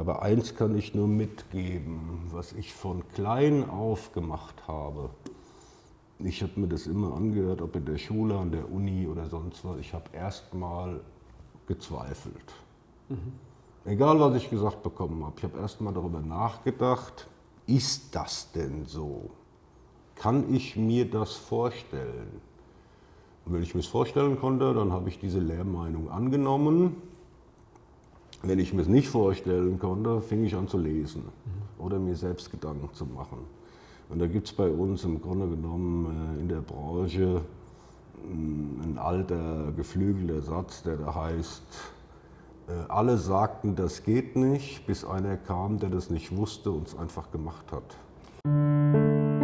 Aber eins kann ich nur mitgeben, was ich von klein auf gemacht habe. Ich habe mir das immer angehört, ob in der Schule, an der Uni oder sonst was. Ich habe erstmal gezweifelt. Mhm. Egal, was ich gesagt bekommen habe. Ich habe erstmal darüber nachgedacht, ist das denn so? Kann ich mir das vorstellen? Und wenn ich mir das vorstellen konnte, dann habe ich diese Lehrmeinung angenommen. Wenn ich mir es nicht vorstellen konnte, fing ich an zu lesen oder mir selbst Gedanken zu machen. Und da gibt es bei uns im Grunde genommen äh, in der Branche mm, ein alter geflügelter Satz, der da heißt, äh, alle sagten, das geht nicht, bis einer kam, der das nicht wusste und es einfach gemacht hat.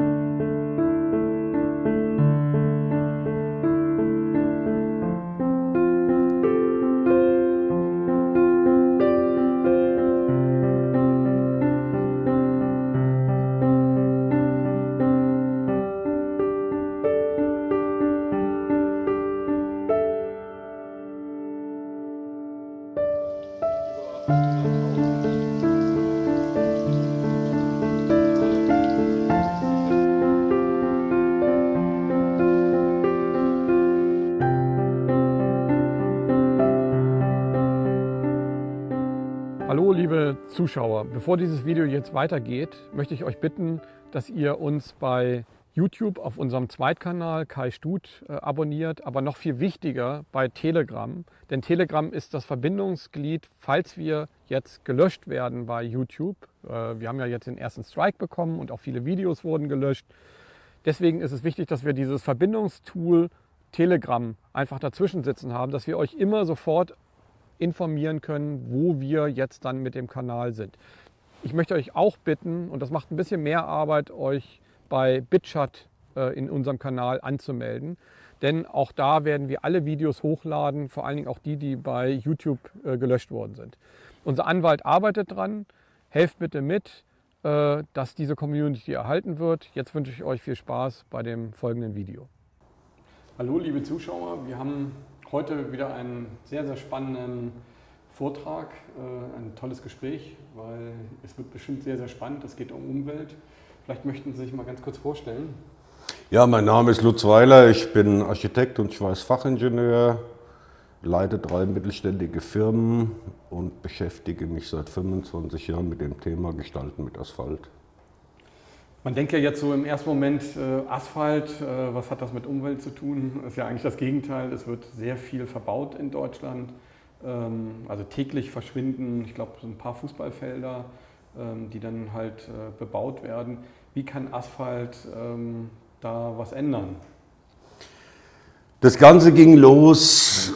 Bevor dieses Video jetzt weitergeht, möchte ich euch bitten, dass ihr uns bei YouTube auf unserem Zweitkanal Kai Stut äh, abonniert, aber noch viel wichtiger bei Telegram. Denn Telegram ist das Verbindungsglied, falls wir jetzt gelöscht werden bei YouTube. Äh, wir haben ja jetzt den ersten Strike bekommen und auch viele Videos wurden gelöscht. Deswegen ist es wichtig, dass wir dieses Verbindungstool Telegram einfach dazwischen sitzen haben, dass wir euch immer sofort informieren können, wo wir jetzt dann mit dem Kanal sind. Ich möchte euch auch bitten, und das macht ein bisschen mehr Arbeit, euch bei BitChat äh, in unserem Kanal anzumelden. Denn auch da werden wir alle Videos hochladen, vor allen Dingen auch die, die bei YouTube äh, gelöscht worden sind. Unser Anwalt arbeitet dran. Helft bitte mit, äh, dass diese Community erhalten wird. Jetzt wünsche ich euch viel Spaß bei dem folgenden Video. Hallo liebe Zuschauer, wir haben heute wieder einen sehr, sehr spannenden Vortrag, äh, ein tolles Gespräch, weil es wird bestimmt sehr, sehr spannend. Es geht um Umwelt. Vielleicht möchten Sie sich mal ganz kurz vorstellen. Ja, mein Name ist Lutz Weiler, ich bin Architekt und Schweißfachingenieur, leite drei mittelständige Firmen und beschäftige mich seit 25 Jahren mit dem Thema Gestalten mit Asphalt. Man denkt ja jetzt so im ersten Moment, äh, Asphalt, äh, was hat das mit Umwelt zu tun? Das ist ja eigentlich das Gegenteil. Es wird sehr viel verbaut in Deutschland. Ähm, also täglich verschwinden, ich glaube, so ein paar Fußballfelder, ähm, die dann halt äh, bebaut werden. Wie kann Asphalt ähm, da was ändern? Das Ganze ging los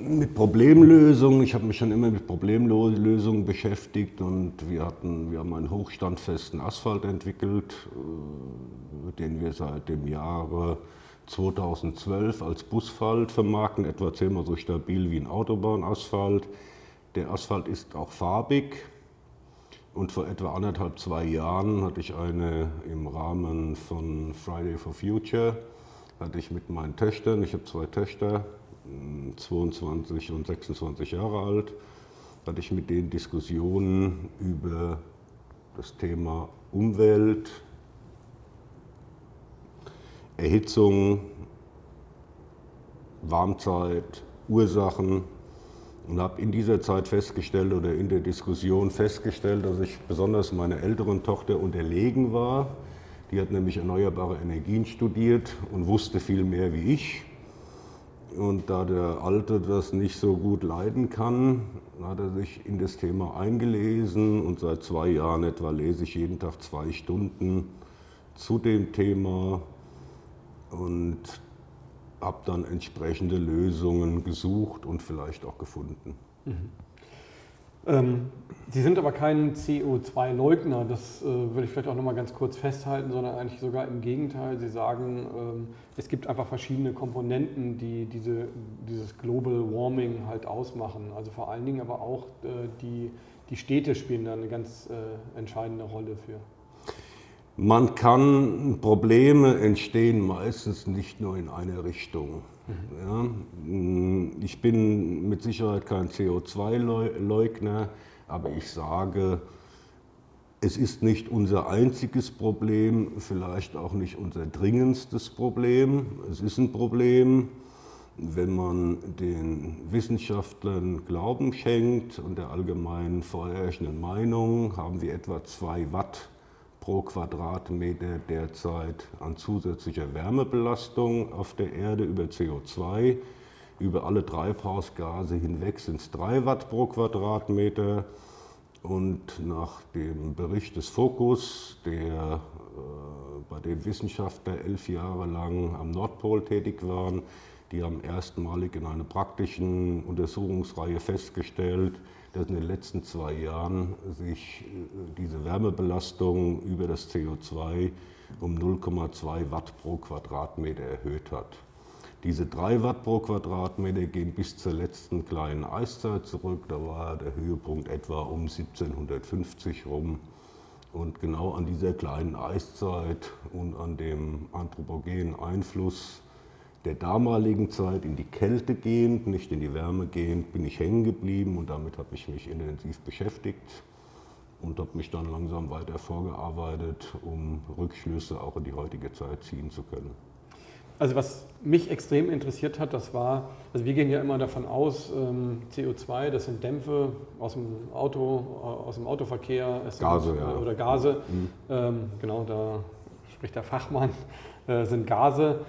mit Problemlösungen. Ich habe mich schon immer mit Problemlösungen beschäftigt und wir, hatten, wir haben einen hochstandfesten Asphalt entwickelt, äh, den wir seit dem Jahre 2012 als Busfalt vermarkten, etwa zehnmal so stabil wie ein Autobahnasphalt. Der Asphalt ist auch farbig und vor etwa anderthalb, zwei Jahren hatte ich eine im Rahmen von Friday for Future, hatte ich mit meinen Töchtern, ich habe zwei Töchter, 22 und 26 Jahre alt, hatte ich mit denen Diskussionen über das Thema Umwelt, Erhitzung, Warmzeit, Ursachen und habe in dieser Zeit festgestellt oder in der Diskussion festgestellt, dass ich besonders meiner älteren Tochter unterlegen war. Die hat nämlich erneuerbare Energien studiert und wusste viel mehr wie ich. Und da der Alte das nicht so gut leiden kann, hat er sich in das Thema eingelesen und seit zwei Jahren etwa lese ich jeden Tag zwei Stunden zu dem Thema und habe dann entsprechende Lösungen gesucht und vielleicht auch gefunden. Mhm. Ähm, Sie sind aber kein CO2-Leugner, das äh, würde ich vielleicht auch nochmal ganz kurz festhalten, sondern eigentlich sogar im Gegenteil. Sie sagen, ähm, es gibt einfach verschiedene Komponenten, die diese, dieses Global Warming halt ausmachen. Also vor allen Dingen aber auch äh, die, die Städte spielen da eine ganz äh, entscheidende Rolle für. Man kann, Probleme entstehen meistens nicht nur in eine Richtung. Ja, ich bin mit Sicherheit kein CO2-Leugner, aber ich sage, es ist nicht unser einziges Problem, vielleicht auch nicht unser dringendstes Problem. Es ist ein Problem, wenn man den Wissenschaftlern Glauben schenkt und der allgemeinen vorherrschenden Meinung, haben wir etwa 2 Watt pro Quadratmeter derzeit an zusätzlicher Wärmebelastung auf der Erde über CO2. Über alle Treibhausgase hinweg sind es 3 Watt pro Quadratmeter. Und nach dem Bericht des Fokus, der, äh, bei dem Wissenschaftler elf Jahre lang am Nordpol tätig waren, die haben erstmalig in einer praktischen Untersuchungsreihe festgestellt, dass in den letzten zwei Jahren sich äh, diese Wärmebelastung über das CO2 um 0,2 Watt pro Quadratmeter erhöht hat. Diese 3 Watt pro Quadratmeter gehen bis zur letzten kleinen Eiszeit zurück. Da war der Höhepunkt etwa um 1750 rum. Und genau an dieser kleinen Eiszeit und an dem anthropogenen Einfluss der damaligen Zeit in die Kälte gehend, nicht in die Wärme gehend, bin ich hängen geblieben und damit habe ich mich intensiv beschäftigt und habe mich dann langsam weiter vorgearbeitet, um Rückschlüsse auch in die heutige Zeit ziehen zu können. Also was mich extrem interessiert hat, das war, also wir gehen ja immer davon aus, ähm, CO2, das sind Dämpfe aus dem Auto, äh, aus dem Autoverkehr, Gase, sind, ja. oder Gase. Mhm. Ähm, genau, da spricht der Fachmann, äh, sind Gase.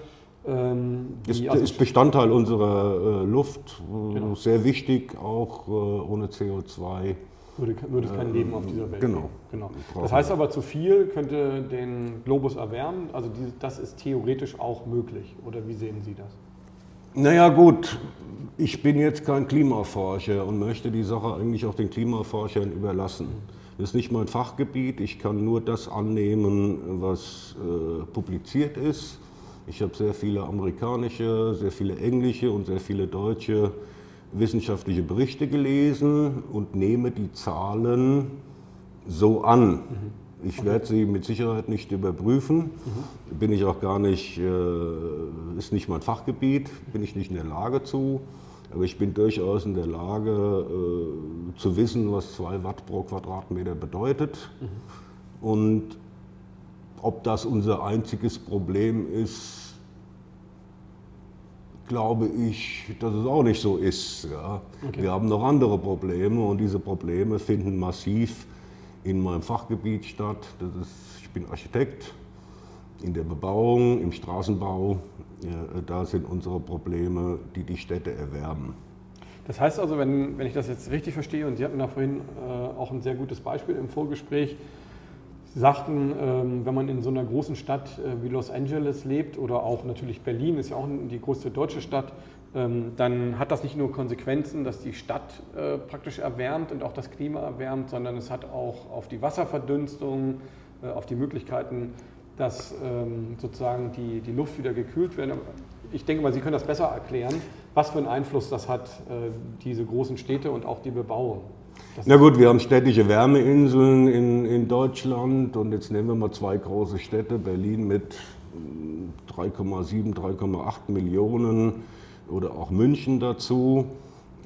Ähm, ist, ist, Bestandteil unserer äh, Luft, äh, genau. sehr wichtig, auch äh, ohne CO2 würde, würde es kein ähm, Leben auf dieser Welt genau. geben. Genau. Das heißt aber, zu viel könnte den Globus erwärmen. Also die, das ist theoretisch auch möglich. Oder wie sehen Sie das? Naja gut, ich bin jetzt kein Klimaforscher und möchte die Sache eigentlich auch den Klimaforschern überlassen. Das ist nicht mein Fachgebiet. Ich kann nur das annehmen, was äh, publiziert ist. Ich habe sehr viele amerikanische, sehr viele englische und sehr viele deutsche wissenschaftliche Berichte gelesen und nehme die Zahlen so an. Mhm. Ich okay. werde sie mit Sicherheit nicht überprüfen. Mhm. Bin ich auch gar nicht, äh, ist nicht mein Fachgebiet, bin ich nicht in der Lage zu. Aber ich bin durchaus in der Lage äh, zu wissen, was 2 Watt pro Quadratmeter bedeutet. Mhm. Und ob das unser einziges Problem ist, glaube ich, dass es auch nicht so ist. Ja. Okay. Wir haben noch andere Probleme und diese Probleme finden massiv in meinem Fachgebiet statt. Ist, ich bin Architekt in der Bebauung, im Straßenbau. Ja, da sind unsere Probleme, die die Städte erwerben. Das heißt also, wenn, wenn ich das jetzt richtig verstehe, und Sie hatten da vorhin äh, auch ein sehr gutes Beispiel im Vorgespräch, sagten, ähm, wenn man in so einer großen Stadt äh, wie Los Angeles lebt oder auch natürlich Berlin ist ja auch die größte deutsche Stadt, ähm, dann hat das nicht nur Konsequenzen, dass die Stadt äh, praktisch erwärmt und auch das Klima erwärmt, sondern es hat auch auf die Wasserverdunstung, äh, auf die Möglichkeiten, dass ähm, sozusagen die, die Luft wieder gekühlt wird. Ich denke mal, Sie können das besser erklären, was für einen Einfluss das hat, diese großen Städte und auch die Bebauung. Na gut, wir haben städtische Wärmeinseln in, in Deutschland und jetzt nehmen wir mal zwei große Städte, Berlin mit 3,7, 3,8 Millionen oder auch München dazu.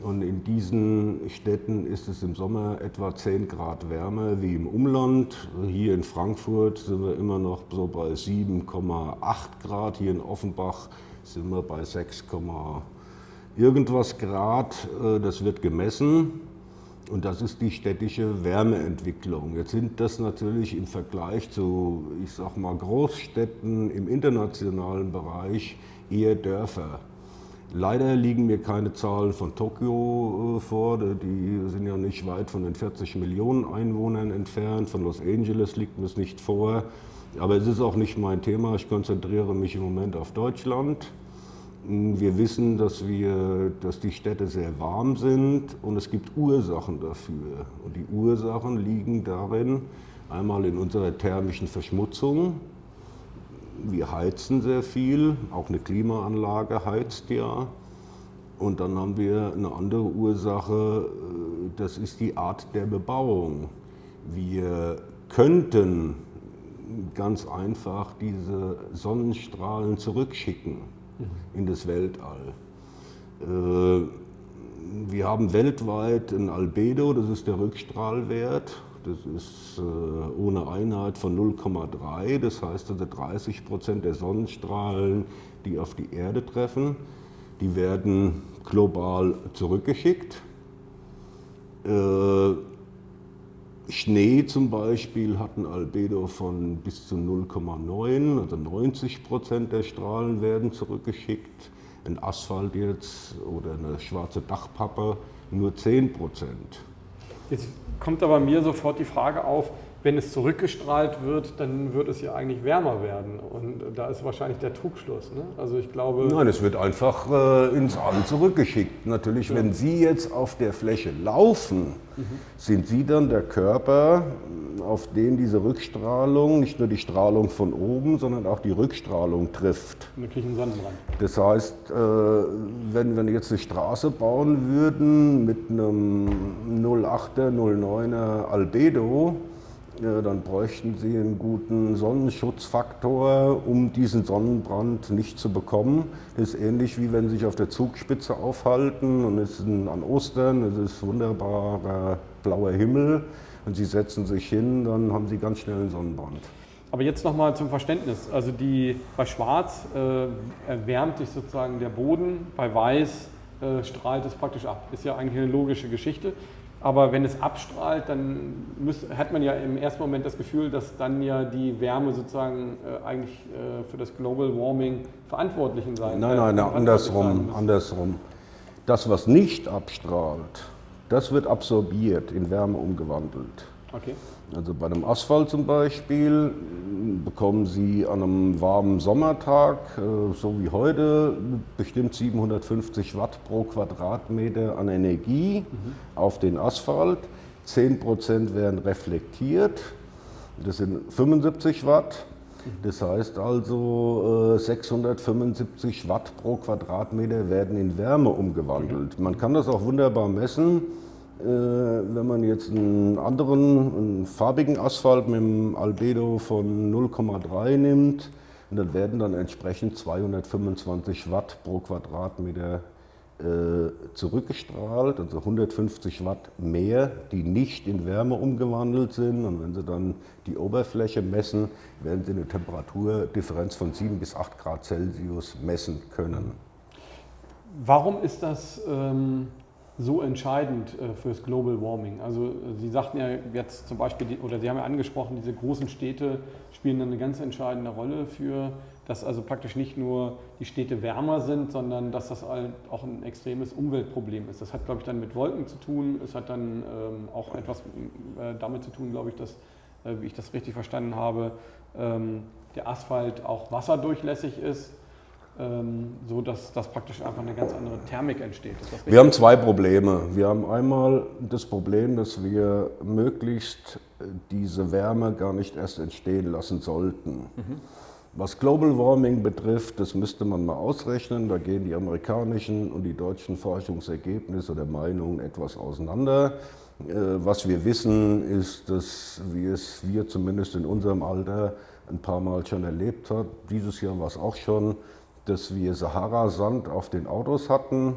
Und in diesen Städten ist es im Sommer etwa 10 Grad wärmer wie im Umland. Hier in Frankfurt sind wir immer noch so bei 7,8 Grad. Hier in Offenbach sind wir bei 6, irgendwas Grad. Äh, das wird gemessen. Und das ist die städtische Wärmeentwicklung. Jetzt sind das natürlich im Vergleich zu, ich sag mal, Großstädten im internationalen Bereich eher Dörfer. Leider liegen mir keine Zahlen von Tokio äh, vor, die sind ja nicht weit von den 40 Millionen Einwohnern entfernt. Von Los Angeles liegt mir es nicht vor. Aber es ist auch nicht mein Thema. Ich konzentriere mich im Moment auf Deutschland. Wir wissen, dass, wir, dass die Städte sehr warm sind und es gibt Ursachen dafür. Und die Ursachen liegen darin, einmal in unserer thermischen Verschmutzung. Wir heizen sehr viel, auch eine Klimaanlage heizt ja. Und dann haben wir eine andere Ursache, äh, das ist die Art der Bebauung. Wir könnten ganz einfach diese Sonnenstrahlen zurückschicken in das Weltall. Äh, wir haben weltweit ein Albedo, das ist der Rückstrahlwert. Das ist äh, ohne Einheit von 0,3. Das heißt also 30 Prozent der Sonnenstrahlen, die auf die Erde treffen, die werden global zurückgeschickt. Schnee zum Beispiel hat ein Albedo von bis zu 0,9, also 90 Prozent der Strahlen werden zurückgeschickt. Ein Asphalt jetzt oder eine schwarze Dachpappe nur 10 Prozent. Jetzt kommt aber mir sofort die Frage auf, wenn es zurückgestrahlt wird, dann wird es ja eigentlich wärmer werden. Und da ist wahrscheinlich der Trugschluss. Ne? Also ich glaube. Nein, es wird einfach äh, ins All zurückgeschickt. Natürlich, ja. wenn Sie jetzt auf der Fläche laufen, mhm. sind Sie dann der Körper, auf den diese Rückstrahlung, nicht nur die Strahlung von oben, sondern auch die Rückstrahlung trifft. Wirklich ein Sonnenbrand. Das heißt, äh, wenn wir jetzt eine Straße bauen würden mit einem 08er, 09er Albedo, dann bräuchten Sie einen guten Sonnenschutzfaktor, um diesen Sonnenbrand nicht zu bekommen. Das ist ähnlich wie wenn Sie sich auf der Zugspitze aufhalten und es ist an Ostern, es ist wunderbarer blauer Himmel und Sie setzen sich hin, dann haben Sie ganz schnell einen Sonnenbrand. Aber jetzt nochmal zum Verständnis. Also die, bei Schwarz äh, erwärmt sich sozusagen der Boden, bei Weiß äh, strahlt es praktisch ab. Ist ja eigentlich eine logische Geschichte. Aber wenn es abstrahlt, dann muss, hat man ja im ersten Moment das Gefühl, dass dann ja die Wärme sozusagen äh, eigentlich äh, für das Global Warming Verantwortlichen sein Nein, nein, nein andersrum, andersrum. Das, was nicht abstrahlt, das wird absorbiert, in Wärme umgewandelt. Okay. Also bei einem Asphalt zum Beispiel bekommen Sie an einem warmen Sommertag, äh, so wie heute, bestimmt 750 Watt pro Quadratmeter an Energie mhm. auf den Asphalt. 10 Prozent werden reflektiert, das sind 75 Watt. Das heißt also 675 äh, Watt pro Quadratmeter werden in Wärme umgewandelt. Man kann das auch wunderbar messen. Äh, wenn man jetzt einen anderen, einen farbigen Asphalt mit einem Albedo von 0,3 nimmt, dann werden dann entsprechend 225 Watt pro Quadratmeter äh, zurückgestrahlt, also 150 Watt mehr, die nicht in Wärme umgewandelt sind. Und wenn Sie dann die Oberfläche messen, werden Sie eine Temperaturdifferenz von 7 bis 8 Grad Celsius messen können. Warum ist das ähm, so entscheidend äh, fürs Global Warming? Also Sie sagten ja jetzt zum Beispiel, oder Sie haben ja angesprochen, diese großen Städte spielen eine ganz entscheidende Rolle für, dass also praktisch nicht nur die Städte wärmer sind, sondern dass das halt auch ein extremes Umweltproblem ist. Das hat, glaube ich, dann mit Wolken zu tun. Es hat dann ähm, auch etwas äh, damit zu tun, glaube ich, dass, äh, wie ich das richtig verstanden habe, ähm, der Asphalt auch wasserdurchlässig ist so dass, dass praktisch einfach eine ganz andere Thermik entsteht. Wir haben zwei Probleme. Wir haben einmal das Problem, dass wir möglichst diese Wärme gar nicht erst entstehen lassen sollten. Mhm. Was Global Warming betrifft, das müsste man mal ausrechnen. Da gehen die amerikanischen und die deutschen Forschungsergebnisse der Meinungen etwas auseinander. Äh, was wir wissen, ist, dass wir es wir zumindest in unserem Alter ein paar Mal schon erlebt haben. Dieses Jahr war es auch schon dass wir Sahara-Sand auf den Autos hatten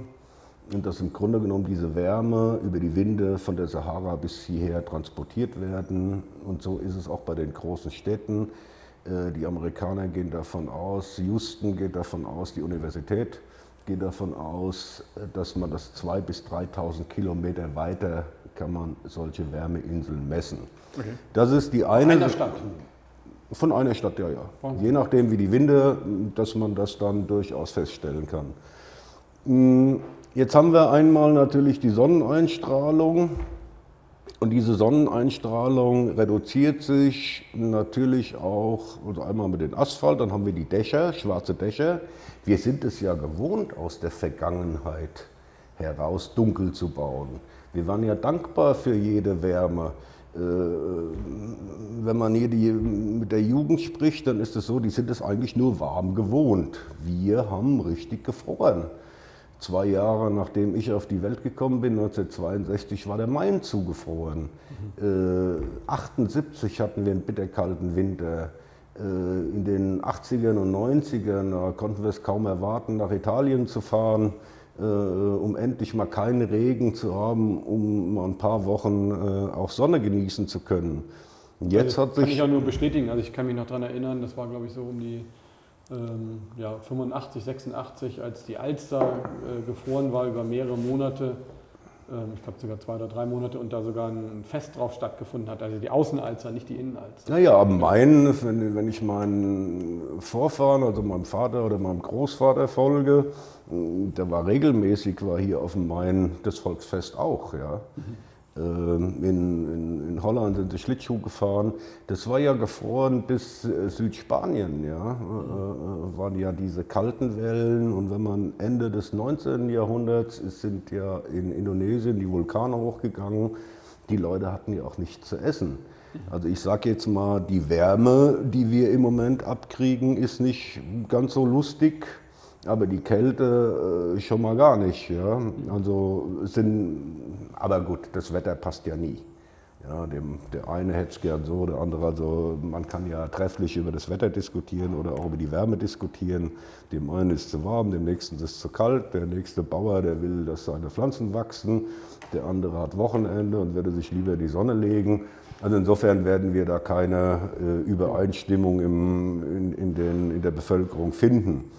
und dass im Grunde genommen diese Wärme über die Winde von der Sahara bis hierher transportiert werden. Und so ist es auch bei den großen Städten. Äh, die Amerikaner gehen davon aus, Houston geht davon aus, die Universität geht davon aus, äh, dass man das 2.000 bis 3.000 Kilometer weiter kann man solche Wärmeinseln messen. Okay. Das ist die eine. Einer Stadt. Von einer Stadt, ja, ja. Wahnsinn. Je nachdem, wie die Winde, dass man das dann durchaus feststellen kann. Hm, jetzt haben wir einmal natürlich die Sonneneinstrahlung. Und diese Sonneneinstrahlung reduziert sich natürlich auch, also einmal mit dem Asphalt, dann haben wir die Dächer, schwarze Dächer. Wir sind es ja gewohnt, aus der Vergangenheit heraus dunkel zu bauen. Wir waren ja dankbar für jede Wärme. Äh, wenn man hier die, mit der Jugend spricht, dann ist es so, die sind es eigentlich nur warm gewohnt. Wir haben richtig gefroren. Zwei Jahre nachdem ich auf die Welt gekommen bin, 1962, war der Main zugefroren. Mhm. Äh, 78 hatten wir einen bitterkalten Winter. Äh, in den 80ern und 90ern konnten wir es kaum erwarten, nach Italien zu fahren. Äh, um endlich mal keinen Regen zu haben, um mal ein paar Wochen äh, auch Sonne genießen zu können. Jetzt also, hat sich. Kann ich auch nur bestätigen. Also ich kann mich noch daran erinnern, das war glaube ich so um die ähm, ja, 85, 86, als die Alster äh, gefroren war über mehrere Monate ich glaube sogar zwei oder drei Monate und da sogar ein Fest drauf stattgefunden hat. Also die Außenalzer, nicht die Innenalzer. Naja, am Main, wenn, wenn ich meinen Vorfahren, also meinem Vater oder meinem Großvater folge, da war regelmäßig, war hier auf dem Main das Volksfest auch. Ja. Mhm. Ähm, in, in, in, Holland sind sie Schlittschuh gefahren. Das war ja gefroren bis äh, Südspanien, ja. Äh, waren ja diese kalten Wellen. Und wenn man Ende des 19. Jahrhunderts ist, sind ja in Indonesien die Vulkane hochgegangen. Die Leute hatten ja auch nichts zu essen. Also ich sage jetzt mal, die Wärme, die wir im Moment abkriegen, ist nicht ganz so lustig aber die Kälte äh, schon mal gar nicht. Ja? Also sind, aber gut, das Wetter passt ja nie. Ja, dem, der eine hätte es gern so, der andere also, man kann ja trefflich über das Wetter diskutieren oder auch über die Wärme diskutieren. Dem einen ist es zu warm, dem nächsten ist es zu kalt, der nächste Bauer, der will, dass seine Pflanzen wachsen, der andere hat Wochenende und würde sich lieber die Sonne legen. Also insofern werden wir da keine äh, Übereinstimmung im, in, in, den, in der Bevölkerung finden.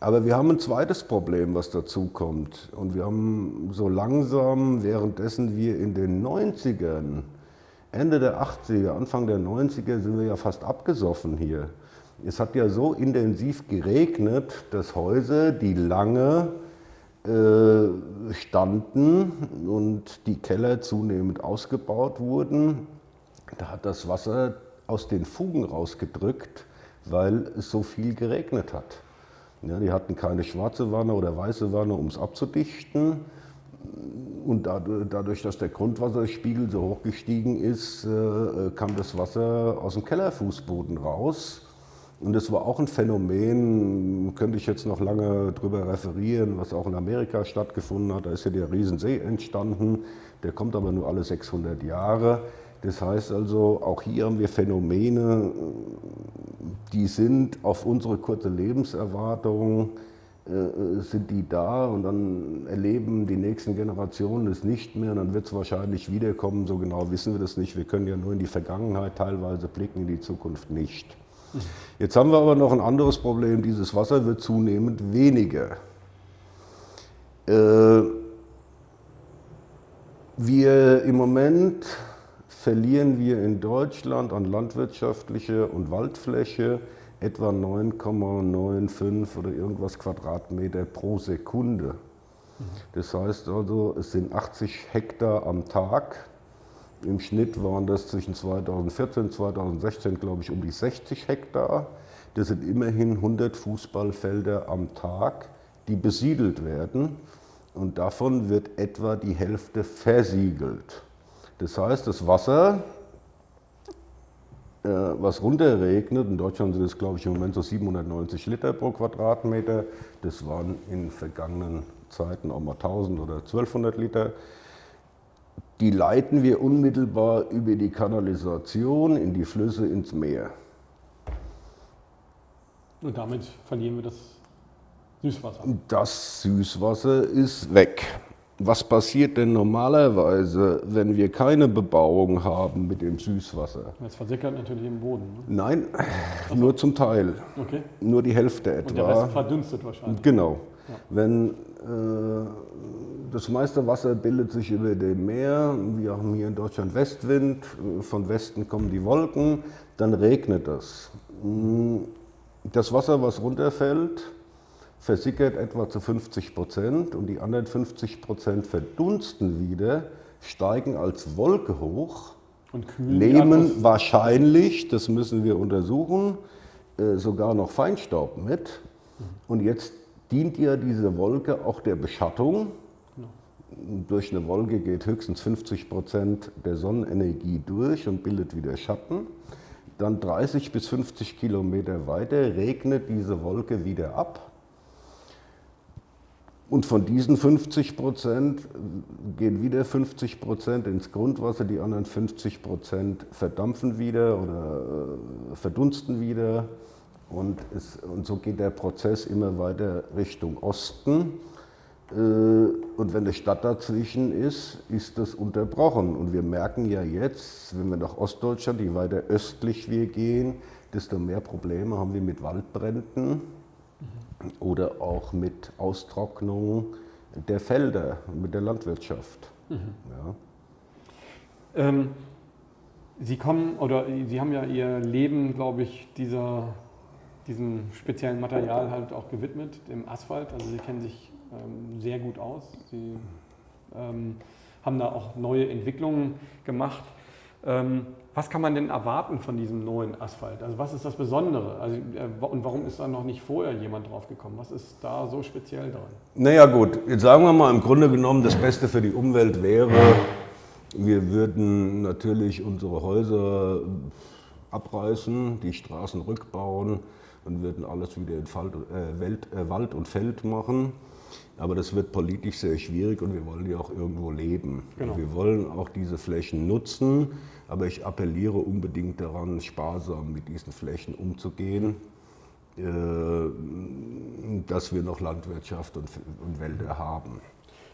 Aber wir haben ein zweites Problem, was dazu kommt. Und wir haben so langsam, währenddessen wir in den 90ern, Ende der 80er, Anfang der 90er, sind wir ja fast abgesoffen hier. Es hat ja so intensiv geregnet, dass Häuser, die lange äh, standen und die Keller zunehmend ausgebaut wurden, da hat das Wasser aus den Fugen rausgedrückt, weil es so viel geregnet hat. Ja, die hatten keine schwarze Wanne oder weiße Wanne, um es abzudichten. Und dadurch, dass der Grundwasserspiegel so hoch gestiegen ist, äh, kam das Wasser aus dem Kellerfußboden raus. Und das war auch ein Phänomen, könnte ich jetzt noch lange darüber referieren, was auch in Amerika stattgefunden hat. Da ist ja der Riesensee entstanden, der kommt aber nur alle 600 Jahre. Das heißt also, auch hier haben wir Phänomene, die sind auf unsere kurze Lebenserwartung, äh, sind die da und dann erleben die nächsten Generationen es nicht mehr und dann wird es wahrscheinlich wiederkommen. So genau wissen wir das nicht. Wir können ja nur in die Vergangenheit teilweise blicken, in die Zukunft nicht. Jetzt haben wir aber noch ein anderes Problem. Dieses Wasser wird zunehmend weniger. Äh, wir im Moment verlieren wir in Deutschland an landwirtschaftliche und Waldfläche etwa 9,95 oder irgendwas Quadratmeter pro Sekunde. Das heißt also, es sind 80 Hektar am Tag. Im Schnitt waren das zwischen 2014 und 2016, glaube ich, um die 60 Hektar. Das sind immerhin 100 Fußballfelder am Tag, die besiedelt werden. Und davon wird etwa die Hälfte versiegelt. Das heißt, das Wasser, äh, was runterregnet, in Deutschland sind es, glaube ich, im Moment so 790 Liter pro Quadratmeter. Das waren in vergangenen Zeiten auch mal 1000 oder 1200 Liter. Die leiten wir unmittelbar über die Kanalisation in die Flüsse ins Meer. Und damit verlieren wir das Süßwasser. Das Süßwasser ist weg. Was passiert denn normalerweise, wenn wir keine Bebauung haben mit dem Süßwasser? Es versickert natürlich im Boden. Ne? Nein, also, nur zum Teil. Okay. Nur die Hälfte etwa. Und der Rest verdunstet wahrscheinlich. Genau. Ja. Wenn äh, das meiste Wasser bildet sich über dem Meer, wir haben hier in Deutschland Westwind, von Westen kommen die Wolken, dann regnet es. Das Wasser, was runterfällt, versickert etwa zu 50 Prozent und die anderen 50 Prozent verdunsten wieder, steigen als Wolke hoch, und nehmen wahrscheinlich, das müssen wir untersuchen, äh, sogar noch Feinstaub mit. Und jetzt dient ja diese Wolke auch der Beschattung. Durch eine Wolke geht höchstens 50 Prozent der Sonnenenergie durch und bildet wieder Schatten. Dann 30 bis 50 Kilometer weiter regnet diese Wolke wieder ab und von diesen 50 Prozent gehen wieder 50 Prozent ins Grundwasser, die anderen 50 Prozent verdampfen wieder oder äh, verdunsten wieder. Und, es, und so geht der Prozess immer weiter Richtung Osten. Äh, und wenn eine Stadt dazwischen ist, ist das unterbrochen. Und wir merken ja jetzt, wenn wir nach Ostdeutschland, je weiter östlich wir gehen, desto mehr Probleme haben wir mit Waldbränden. Oder auch mit Austrocknung der Felder, mit der Landwirtschaft. Mhm. Ja. Ähm, Sie kommen oder Sie haben ja Ihr Leben, glaube ich, dieser, diesem speziellen Material halt auch gewidmet, dem Asphalt. Also Sie kennen sich ähm, sehr gut aus. Sie ähm, haben da auch neue Entwicklungen gemacht. Was kann man denn erwarten von diesem neuen Asphalt? Also was ist das Besondere? Also, äh, und warum ist da noch nicht vorher jemand drauf gekommen? Was ist da so speziell dran? Naja gut, jetzt sagen wir mal, im Grunde genommen, das Beste für die Umwelt wäre, wir würden natürlich unsere Häuser abreißen, die Straßen rückbauen und würden alles wieder in äh, äh, Wald und Feld machen. Aber das wird politisch sehr schwierig und wir wollen ja auch irgendwo leben. Genau. Wir wollen auch diese Flächen nutzen, aber ich appelliere unbedingt daran, sparsam mit diesen Flächen umzugehen, äh, dass wir noch Landwirtschaft und, Wälder haben.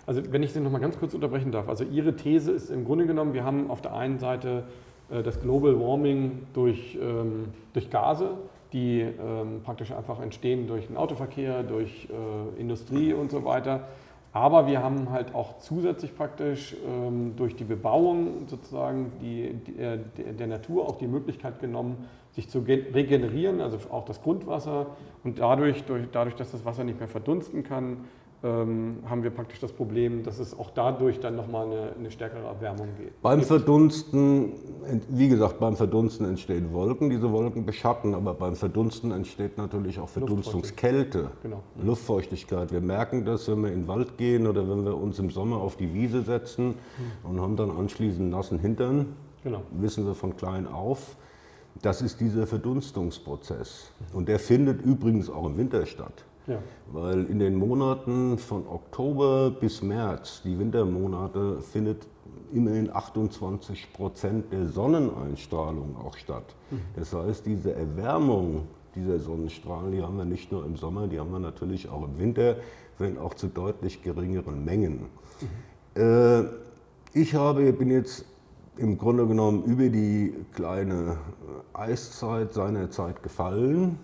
Also wenn ich Sie noch mal ganz kurz unterbrechen darf. Also Ihre These ist im Grunde genommen, wir haben auf der einen Seite äh, das Global Warming durch, ähm, durch Gase, die ähm, praktisch einfach entstehen durch den Autoverkehr, durch äh, Industrie und so weiter. Aber wir haben halt auch zusätzlich praktisch ähm, durch die Bebauung sozusagen die, die, äh, der Natur auch die Möglichkeit genommen, sich zu regenerieren, also auch das Grundwasser. Und dadurch, durch, dadurch, dass das Wasser nicht mehr verdunsten kann, haben wir praktisch das Problem, dass es auch dadurch dann nochmal eine, eine stärkere Erwärmung geht. Beim Verdunsten, wie gesagt, beim Verdunsten entstehen Wolken, diese Wolken beschatten, aber beim Verdunsten entsteht natürlich auch Verdunstungskälte, genau. Luftfeuchtigkeit. Wir merken das, wenn wir in den Wald gehen oder wenn wir uns im Sommer auf die Wiese setzen mhm. und haben dann anschließend nassen Hintern, genau. wissen wir von klein auf. Das ist dieser Verdunstungsprozess. Und der findet übrigens auch im Winter statt. Ja. Weil in den Monaten von Oktober bis März, die Wintermonate, findet immerhin 28 Prozent der Sonneneinstrahlung auch statt. Mhm. Das heißt, diese Erwärmung dieser Sonnenstrahlen, die haben wir nicht nur im Sommer, die haben wir natürlich auch im Winter, wenn auch zu deutlich geringeren Mengen. Mhm. Äh, ich habe, bin jetzt im Grunde genommen über die kleine Eiszeit seinerzeit gefallen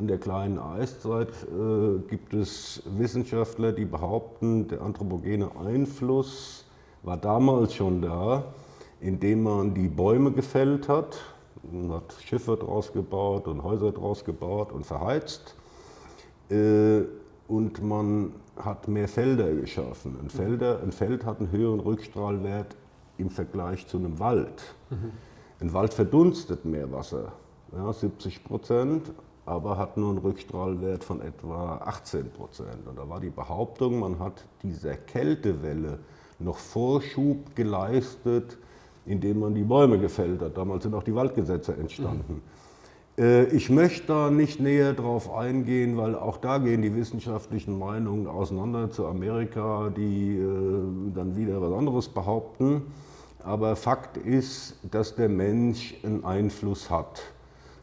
in der kleinen Eiszeit äh, gibt es Wissenschaftler, die behaupten, der anthropogene Einfluss war damals schon da, indem man die Bäume gefällt hat, man hat Schiffe draus gebaut und Häuser draus gebaut und verheizt. Äh, und man hat mehr Felder geschaffen. Ein, Felder, ein Feld hat einen höheren Rückstrahlwert im Vergleich zu einem Wald. Mhm. Ein Wald verdunstet mehr Wasser, ja, 70 Prozent, aber hat nur einen Rückstrahlwert von etwa 18 Prozent. Und da war die Behauptung, man hat dieser Kältewelle noch Vorschub geleistet, indem man die Bäume gefällt hat. Damals sind auch die Waldgesetze entstanden. Mhm. Ich möchte da nicht näher drauf eingehen, weil auch da gehen die wissenschaftlichen Meinungen auseinander zu Amerika, die äh, dann wieder was anderes behaupten. Aber Fakt ist, dass der Mensch einen Einfluss hat.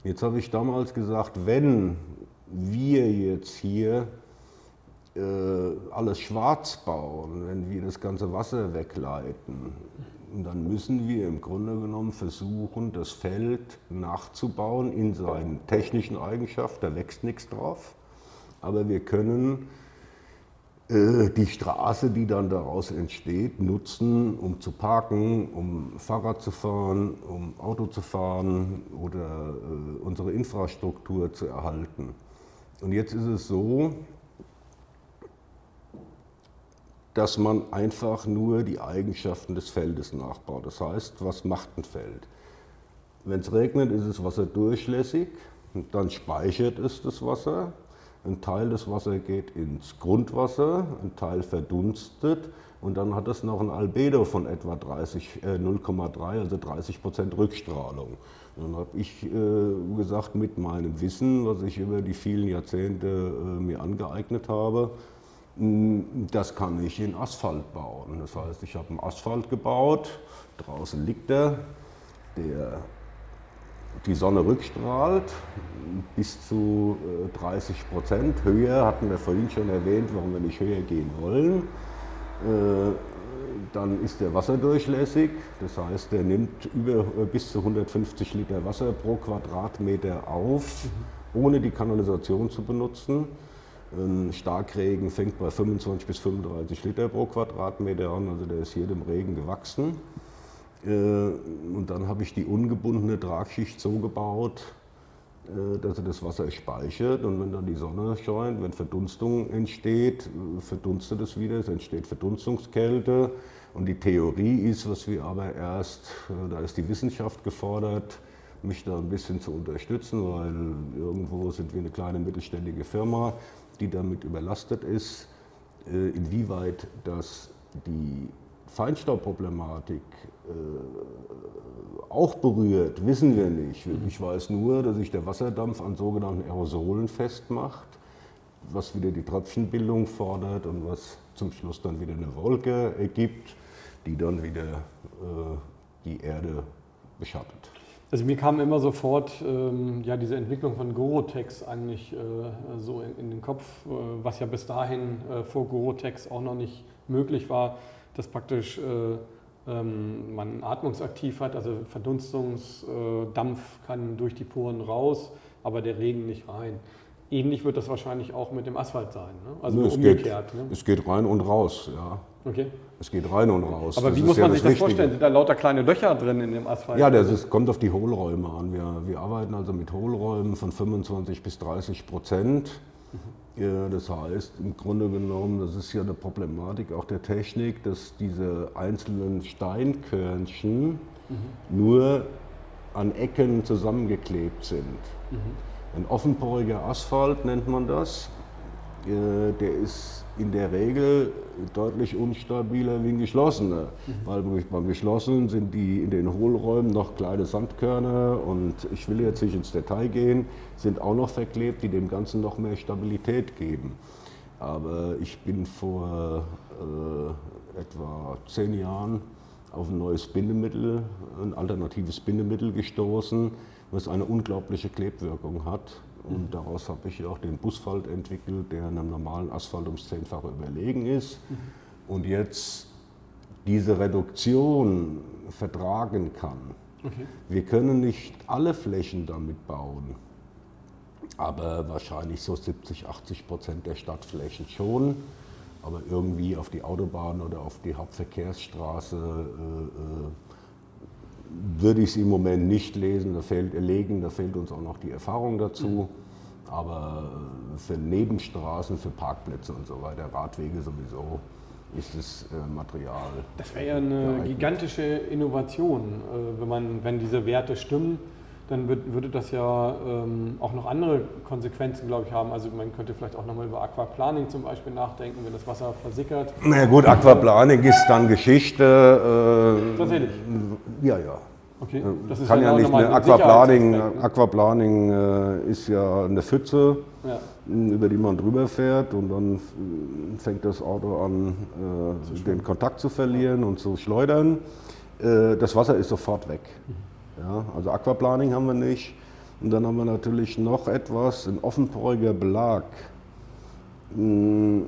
Jetzt habe ich damals gesagt, wenn wir jetzt hier äh, alles schwarz bauen, wenn wir das ganze Wasser wegleiten, dann müssen wir im Grunde genommen versuchen, das Feld nachzubauen in seinen technischen Eigenschaften. Da wächst nichts drauf. Aber wir können die Straße, die dann daraus entsteht, nutzen, um zu parken, um Fahrrad zu fahren, um Auto zu fahren oder äh, unsere Infrastruktur zu erhalten. Und jetzt ist es so, dass man einfach nur die Eigenschaften des Feldes nachbaut. Das heißt, was macht ein Feld? Wenn es regnet, ist das Wasser durchlässig, dann speichert es das Wasser ein Teil des Wassers geht ins Grundwasser, ein Teil verdunstet und dann hat es noch ein Albedo von etwa äh, 0,3, also 30 Prozent Rückstrahlung. dann habe ich äh, gesagt, mit meinem Wissen, was ich über die vielen Jahrzehnte äh, mir angeeignet habe, mh, das kann ich in Asphalt bauen. Das heißt, ich habe einen Asphalt gebaut, draußen liegt er, der die Sonne rückstrahlt, bis zu 30 äh, Prozent. Höher hatten wir vorhin schon erwähnt, warum wir nicht höher gehen wollen. Äh, dann ist der wasserdurchlässig, das heißt, der nimmt über, äh, bis zu 150 Liter Wasser pro Quadratmeter auf, ohne die Kanalisation zu benutzen. Ein Starkregen fängt bei 25 bis 35 Liter pro Quadratmeter an, also der ist jedem Regen gewachsen. Und dann habe ich die ungebundene Tragschicht so gebaut, äh, dass er das Wasser speichert. Und wenn dann die Sonne scheint, wenn Verdunstung entsteht, äh, verdunstet es wieder, es entsteht Verdunstungskälte. Und die Theorie ist, was wir aber erst, äh, da ist die Wissenschaft gefordert, mich da ein bisschen zu unterstützen, weil irgendwo sind wir eine kleine mittelständige Firma, die damit überlastet ist, inwieweit das die Feinstaubproblematik äh, auch berührt, wissen wir nicht. Mhm. Ich weiß nur, dass sich der Wasserdampf an sogenannten Aerosolen festmacht, was wieder die Tröpfchenbildung fordert und was zum Schluss dann wieder eine Wolke ergibt, die dann wieder äh, die Erde beschattet. Also mir kam immer sofort ähm, ja, diese Entwicklung von Gorotex eigentlich äh, so in, in, den Kopf, äh, was ja bis dahin äh, vor Gorotex auch noch nicht möglich war dass praktisch äh, ähm, man atmungsaktiv hat, also Verdunstungsdampf kann durch die Poren raus, aber der Regen nicht rein. Ähnlich wird das wahrscheinlich auch mit dem Asphalt sein. Ne? Also nee, umgekehrt. Geht, ne? Es geht rein und raus, ja. Okay. Es geht rein und raus. Aber das wie muss man ja sich das, das vorstellen? Sind da lauter kleine Löcher drin in dem Asphalt? Ja, das ist, kommt auf die Hohlräume an. Wir, wir arbeiten also mit Hohlräumen von 25 bis 30 Prozent. Ja, das heißt, im Grunde genommen, das ist ja eine Problematik auch der Technik, dass diese einzelnen Steinkörnchen mhm. nur an Ecken zusammengeklebt sind. Mhm. Ein offenporiger Asphalt nennt man das. Äh, der ist in der Regel deutlich unstabiler wie ein geschlossener. Mhm. Weil beim geschlossenen sind die in den Hohlräumen noch kleine Sandkörner und ich will jetzt nicht ins Detail gehen, sind auch noch verklebt, die dem Ganzen noch mehr Stabilität geben. Aber ich bin vor äh, etwa zehn Jahren auf ein neues Bindemittel, ein alternatives Bindemittel gestoßen, was eine unglaubliche Klebwirkung hat und daraus habe ich auch den Busfalt entwickelt, der einem normalen Asphalt ums Zehnfache überlegen ist. Mhm. Und jetzt diese Reduktion vertragen kann. Okay. Wir können nicht alle Flächen damit bauen, aber wahrscheinlich so 70, 80 Prozent der Stadtflächen schon. Aber irgendwie auf die Autobahn oder auf die Hauptverkehrsstraße äh, äh, würde ich es im Moment nicht lesen, da fehlt, legen, da fehlt uns auch noch die Erfahrung dazu. Aber für Nebenstraßen, für Parkplätze und so weiter, Radwege sowieso, ist das äh, Material. Das wäre ja eine geeignet. gigantische Innovation, äh, wenn, man, wenn diese Werte stimmen dann würde das ja ähm, auch noch andere Konsequenzen, glaube ich, haben. Also man könnte vielleicht auch nochmal über Aquaplaning zum Beispiel nachdenken, wenn das Wasser versickert. Na ja, gut, Aquaplaning ist dann Geschichte. Äh, Tatsächlich? Ja, ja. Okay, das ist Kann ja, ja nicht mehr. Aquaplaning? Aquaplaning äh, ist ja eine Pfütze, ja. über die man drüber fährt und dann fängt das Auto an, äh, den Kontakt zu verlieren und zu schleudern. Äh, das Wasser ist sofort weg. Mhm. Ja, also Aquaplaning haben wir nicht. Und dann haben wir natürlich noch etwas, ein offenporiger Belag. Hm,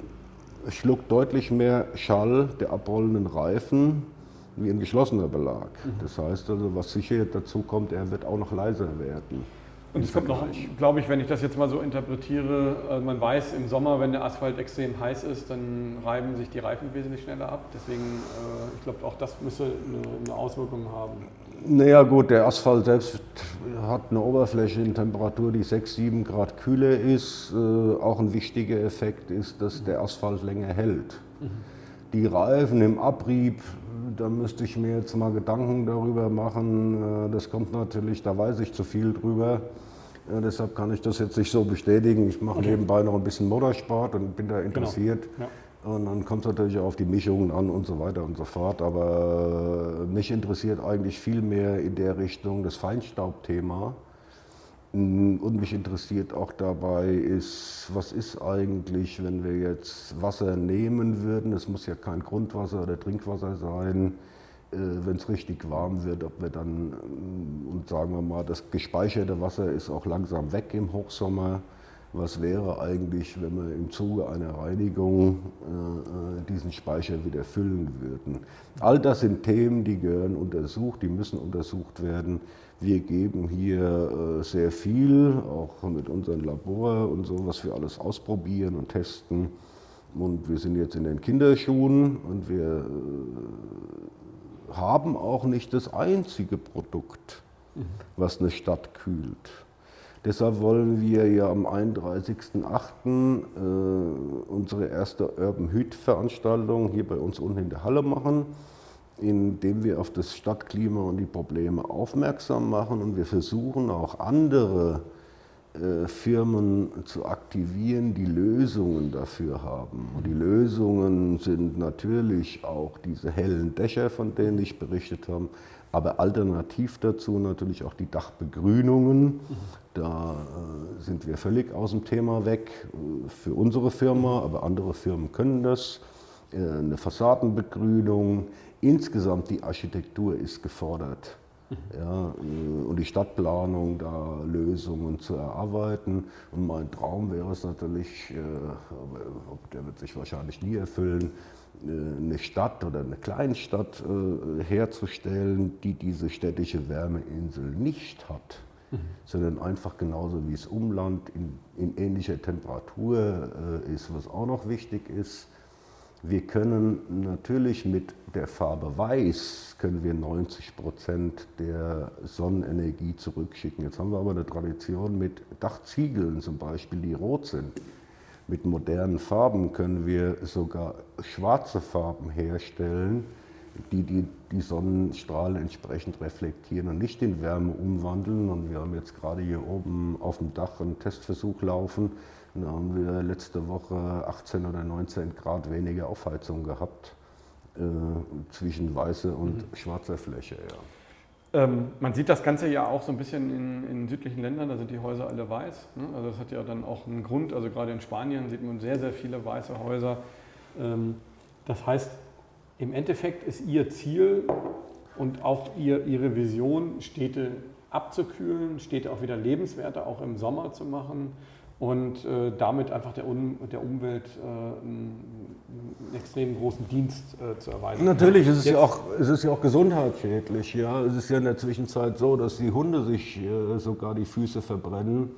schluckt deutlich mehr Schall der abrollenden Reifen wie ein geschlossener Belag. Mhm. Das heißt also, was sicher dazu kommt, er wird auch noch leiser werden. Und es kommt noch, glaube ich, wenn ich das jetzt mal so interpretiere, äh, man weiß im Sommer, wenn der Asphalt extrem heiß ist, dann reiben sich die Reifen wesentlich schneller ab. Deswegen, äh, ich glaube, auch das müsste eine Auswirkung haben. Naja gut, der Asphalt selbst hat eine Oberflächentemperatur, die 6, 7 Grad kühler ist. Äh, auch ein wichtiger Effekt ist, dass der Asphalt länger hält. Mhm. Die Reifen im Abrieb, da müsste ich mir jetzt mal Gedanken darüber machen. Äh, das kommt natürlich, da weiß ich zu viel drüber. Ja, deshalb kann ich das jetzt nicht so bestätigen. Ich mache okay. nebenbei noch ein bisschen Motorsport und bin da interessiert. Genau. Ja. Und dann kommt es natürlich auf die Mischungen an und so weiter und so fort. Aber mich interessiert eigentlich viel mehr in der Richtung das Feinstaubthema. Und mich interessiert auch dabei ist, was ist eigentlich, wenn wir jetzt Wasser nehmen würden, es muss ja kein Grundwasser oder Trinkwasser sein, äh, wenn es richtig warm wird, ob wir dann und sagen wir mal, das gespeicherte Wasser ist auch langsam weg im Hochsommer. Was wäre eigentlich, wenn wir im Zuge einer Reinigung äh, diesen Speicher wieder füllen würden? All das sind Themen, die gehören untersucht, die müssen untersucht werden. Wir geben hier äh, sehr viel, auch mit unserem Labor und so, was wir alles ausprobieren und testen. Und wir sind jetzt in den Kinderschuhen und wir äh, haben auch nicht das einzige Produkt, mhm. was eine Stadt kühlt. Deshalb wollen wir ja am 31.08. Äh, unsere erste Urban Hüt Veranstaltung hier bei uns unten in der Halle machen, indem wir auf das Stadtklima und die Probleme aufmerksam machen und wir versuchen auch andere äh, Firmen zu aktivieren, die Lösungen dafür haben. Und die Lösungen sind natürlich auch diese hellen Dächer, von denen ich berichtet habe, aber alternativ dazu natürlich auch die Dachbegrünungen. Da äh, sind wir völlig aus dem Thema weg äh, für unsere Firma, aber andere Firmen können das. Äh, eine Fassadenbegrünung. Insgesamt die Architektur ist gefordert. Ja, äh, und die Stadtplanung, da Lösungen zu erarbeiten. Und mein Traum wäre es natürlich, äh, aber der wird sich wahrscheinlich nie erfüllen, eine Stadt oder eine Kleinstadt herzustellen, die diese städtische Wärmeinsel nicht hat, mhm. sondern einfach genauso wie es Umland in, in ähnlicher Temperatur ist, was auch noch wichtig ist wir können natürlich mit der Farbe Weiß können wir 90 Prozent der Sonnenenergie zurückschicken. Jetzt haben wir aber eine Tradition mit Dachziegeln zum Beispiel, die rot sind. Mit modernen Farben können wir sogar schwarze Farben herstellen, die die, die Sonnenstrahlen entsprechend reflektieren und nicht in Wärme umwandeln. Und wir haben jetzt gerade hier oben auf dem Dach einen Testversuch laufen da haben wir letzte Woche 18 oder 19 Grad weniger Aufheizung gehabt äh, zwischen weißer und mhm. schwarzer Fläche. Ja. Ähm, man sieht das Ganze ja auch so ein bisschen in, in südlichen Ländern, da sind die Häuser alle weiß. Ne? Also das hat ja dann auch einen Grund. Also gerade in Spanien sieht man sehr, sehr viele weiße Häuser. Ähm, das heißt, im Endeffekt ist Ihr Ziel und auch ihr, Ihre Vision, Städte abzukühlen, Städte auch wieder lebenswerter, auch im Sommer zu machen und äh, damit einfach der, um, der Umwelt äh, einen, extrem großen Dienst äh, zu erweisen. Natürlich, es ist, ja auch, es ist ja auch gesundheitsschädlich. Ja? Es ist ja in der Zwischenzeit so, dass die Hunde sich äh, sogar die Füße verbrennen,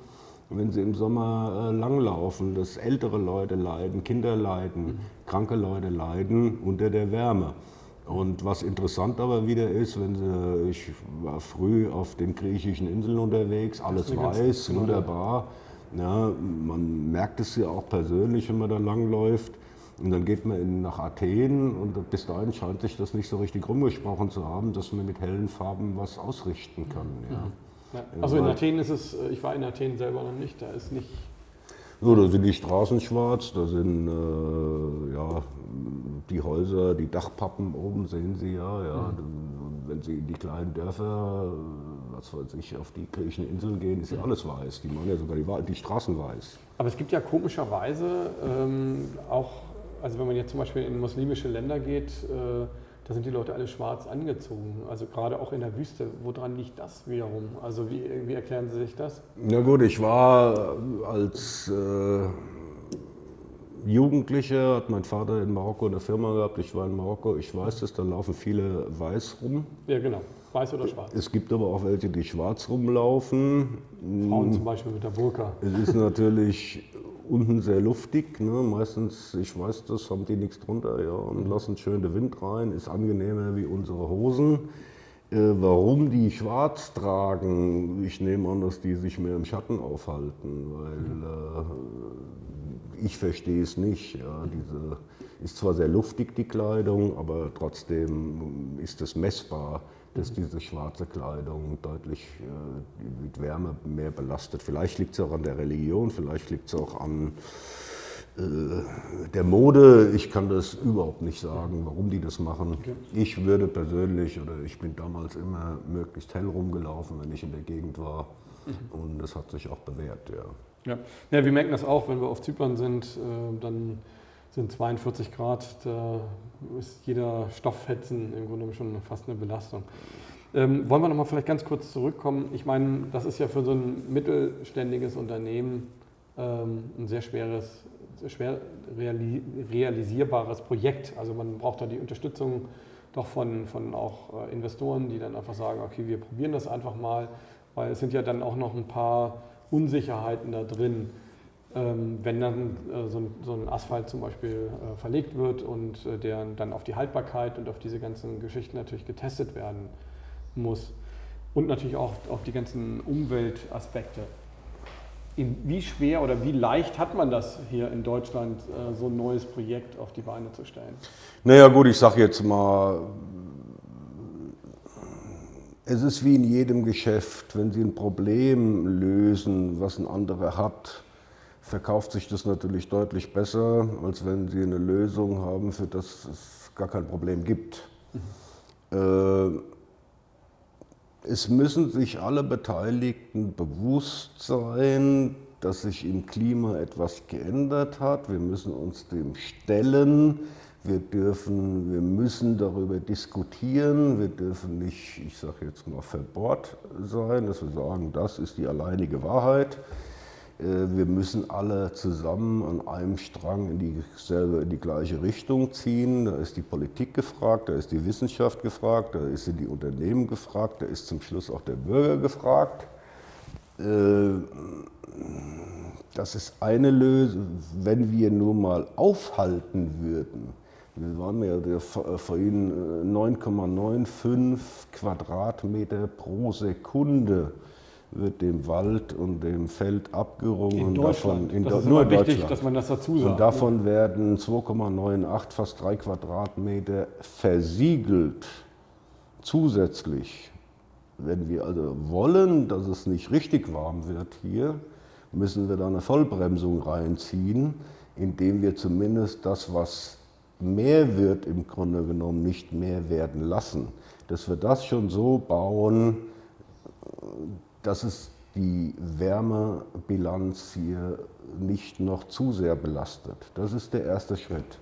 wenn sie im Sommer äh, langlaufen, dass ältere Leute leiden, Kinder leiden, mhm. kranke Leute leiden unter der Wärme. Und was interessant aber wieder ist, wenn sie, ich war früh auf den griechischen Inseln unterwegs, alles weiß, genau, wunderbar. Ja, man merkt es ja auch persönlich, wenn man da langläuft. Und dann geht man in, nach Athen und bis dahin scheint sich das nicht so richtig rumgesprochen zu haben, dass man mit hellen Farben was ausrichten kann. Ja. Mhm. Ja. Also in Athen ist es, äh, ich war in Athen selber noch nicht, da ist nicht. So, da sind die Straßen schwarz, da sind äh, ja, die Häuser, die Dachpappen oben sehen Sie ja. ja. Mhm. Wenn Sie in die kleinen Dörfer was weiß ich, auf die griechischen Inseln gehen, ist ja alles weiß. Die machen ja sogar die, die Straßen weiß. Aber es gibt ja komischerweise ähm, auch, also wenn man jetzt zum Beispiel in muslimische Länder geht, äh, da sind die Leute alle schwarz angezogen. Also gerade auch in der Wüste. Woran liegt das wiederum? Also wie, wie erklären Sie sich das? Na gut, ich war als äh, Jugendlicher, hat mein Vater in Marokko eine Firma gehabt. Ich war in Marokko, ich weiß es, da laufen viele weiß rum. Ja, genau. Weiß oder schwarz? Es gibt aber auch welche, die schwarz rumlaufen. Frauen zum Beispiel mit der Burka. Es ist natürlich unten sehr luftig. Ne? Meistens, ich weiß das, haben die nichts drunter ja, und lassen schön den Wind rein. Ist angenehmer wie unsere Hosen. Äh, warum die schwarz tragen, ich nehme an, dass die sich mehr im Schatten aufhalten, weil äh, ich verstehe es nicht. Ja. Diese ist zwar sehr luftig, die Kleidung, aber trotzdem ist es messbar dass diese schwarze Kleidung deutlich äh, mit Wärme mehr belastet. Vielleicht liegt es auch an der Religion, vielleicht liegt es auch an äh, der Mode. Ich kann das überhaupt nicht sagen, warum die das machen. Ich würde persönlich, oder ich bin damals immer möglichst hell rumgelaufen, wenn ich in der Gegend war. Mhm. Und das hat sich auch bewährt, ja. Ja. ja, wir merken das auch, wenn wir auf Zypern sind, äh, dann sind 42 Grad, da ist jeder Stofffetzen im Grunde schon fast eine Belastung. Ähm, wollen wir noch mal vielleicht ganz kurz zurückkommen? Ich meine, das ist ja für so ein mittelständiges Unternehmen ähm, ein sehr schweres, schwer realisierbares Projekt. Also man braucht da die Unterstützung doch von, von auch äh, Investoren, die dann einfach sagen, okay, wir probieren das einfach mal, weil es sind ja dann auch noch ein paar Unsicherheiten da drin. Ähm, wenn dann äh, so, ein, Asphalt zum Beispiel äh, verlegt wird und äh, der dann auf die Haltbarkeit und auf diese ganzen Geschichten natürlich getestet werden muss und natürlich auch auf die ganzen Umweltaspekte. wie schwer oder wie leicht hat man das hier in Deutschland, so ein neues Projekt auf die Beine zu stellen? Naja gut, ich sage jetzt mal, es ist wie in jedem Geschäft, wenn Sie ein Problem lösen, was ein anderer hat, verkauft sich das natürlich deutlich besser, als wenn Sie eine Lösung haben, für das es gar kein Problem gibt. Mhm. Äh, es müssen sich alle Beteiligten bewusst sein, dass sich im Klima etwas geändert hat. Wir müssen uns dem stellen. Wir dürfen, wir müssen darüber diskutieren. Wir dürfen nicht, ich sage jetzt mal, verbohrt sein, dass wir sagen, das ist die alleinige Wahrheit. Äh, wir müssen alle zusammen an einem Strang in dieselbe, in die gleiche Richtung ziehen. Da ist die Politik gefragt, da ist die Wissenschaft gefragt, da sind die Unternehmen gefragt, da ist zum Schluss auch der Bürger gefragt. Äh, das ist eine Lösung, wenn wir nur mal aufhalten würden. Wir waren ja vorhin 9,95 Quadratmeter pro Sekunde wird dem Wald und dem Feld abgerungen. In Deutschland. Davon, in das ist nur wichtig, Deutschland. dass man das dazu sagt. Und davon werden 2,98, fast 3 Quadratmeter versiegelt zusätzlich. Wenn wir also wollen, dass es nicht richtig warm wird hier, müssen wir da eine Vollbremsung reinziehen, indem wir zumindest das, was mehr wird, im Grunde genommen nicht mehr werden lassen. Dass wir das schon so bauen, dass es die Wärmebilanz hier nicht noch zu sehr belastet. Das ist der erste Schritt.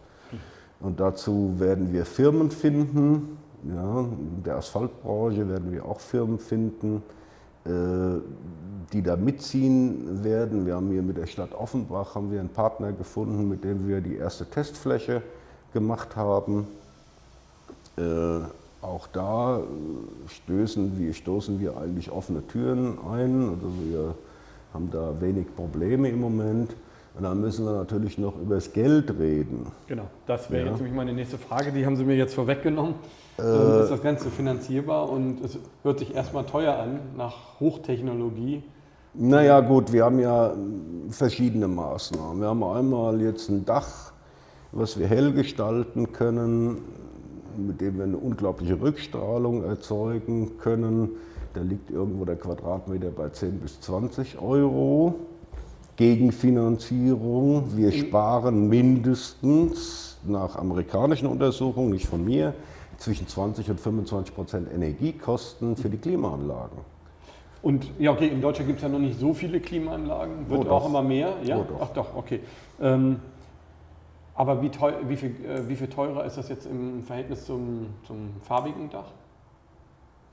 Und dazu werden wir Firmen finden, ja, in der Asphaltbranche werden wir auch Firmen finden, äh, die da mitziehen werden. Wir haben hier mit der Stadt Offenbach haben wir einen Partner gefunden, mit dem wir die erste Testfläche gemacht haben. Auch da äh, stößen wir, stoßen wir eigentlich offene Türen ein. Also wir haben da wenig Probleme im Moment. Und dann müssen wir natürlich noch über das Geld reden. Genau, das wäre ja. jetzt nämlich meine nächste Frage. Die haben Sie mir jetzt vorweggenommen. Äh, ist das Ganze finanzierbar und es hört sich erstmal teuer an nach Hochtechnologie? Naja, gut, wir haben ja verschiedene Maßnahmen. Wir haben einmal jetzt ein Dach, was wir hell gestalten können mit dem wir eine unglaubliche Rückstrahlung erzeugen können. Da liegt irgendwo der Quadratmeter bei 10 bis 20 Euro. Gegenfinanzierung. Wir sparen mindestens nach amerikanischen Untersuchungen, nicht von mir, zwischen 20 und 25 Prozent Energiekosten für die Klimaanlagen. Und ja, okay, in Deutschland gibt es ja noch nicht so viele Klimaanlagen, wird oh, auch immer mehr. Ja? Oh, doch. Ach doch, okay. Ähm, aber wie, teuer, wie, viel, äh, wie viel teurer ist das jetzt im Verhältnis zum, zum farbigen Dach?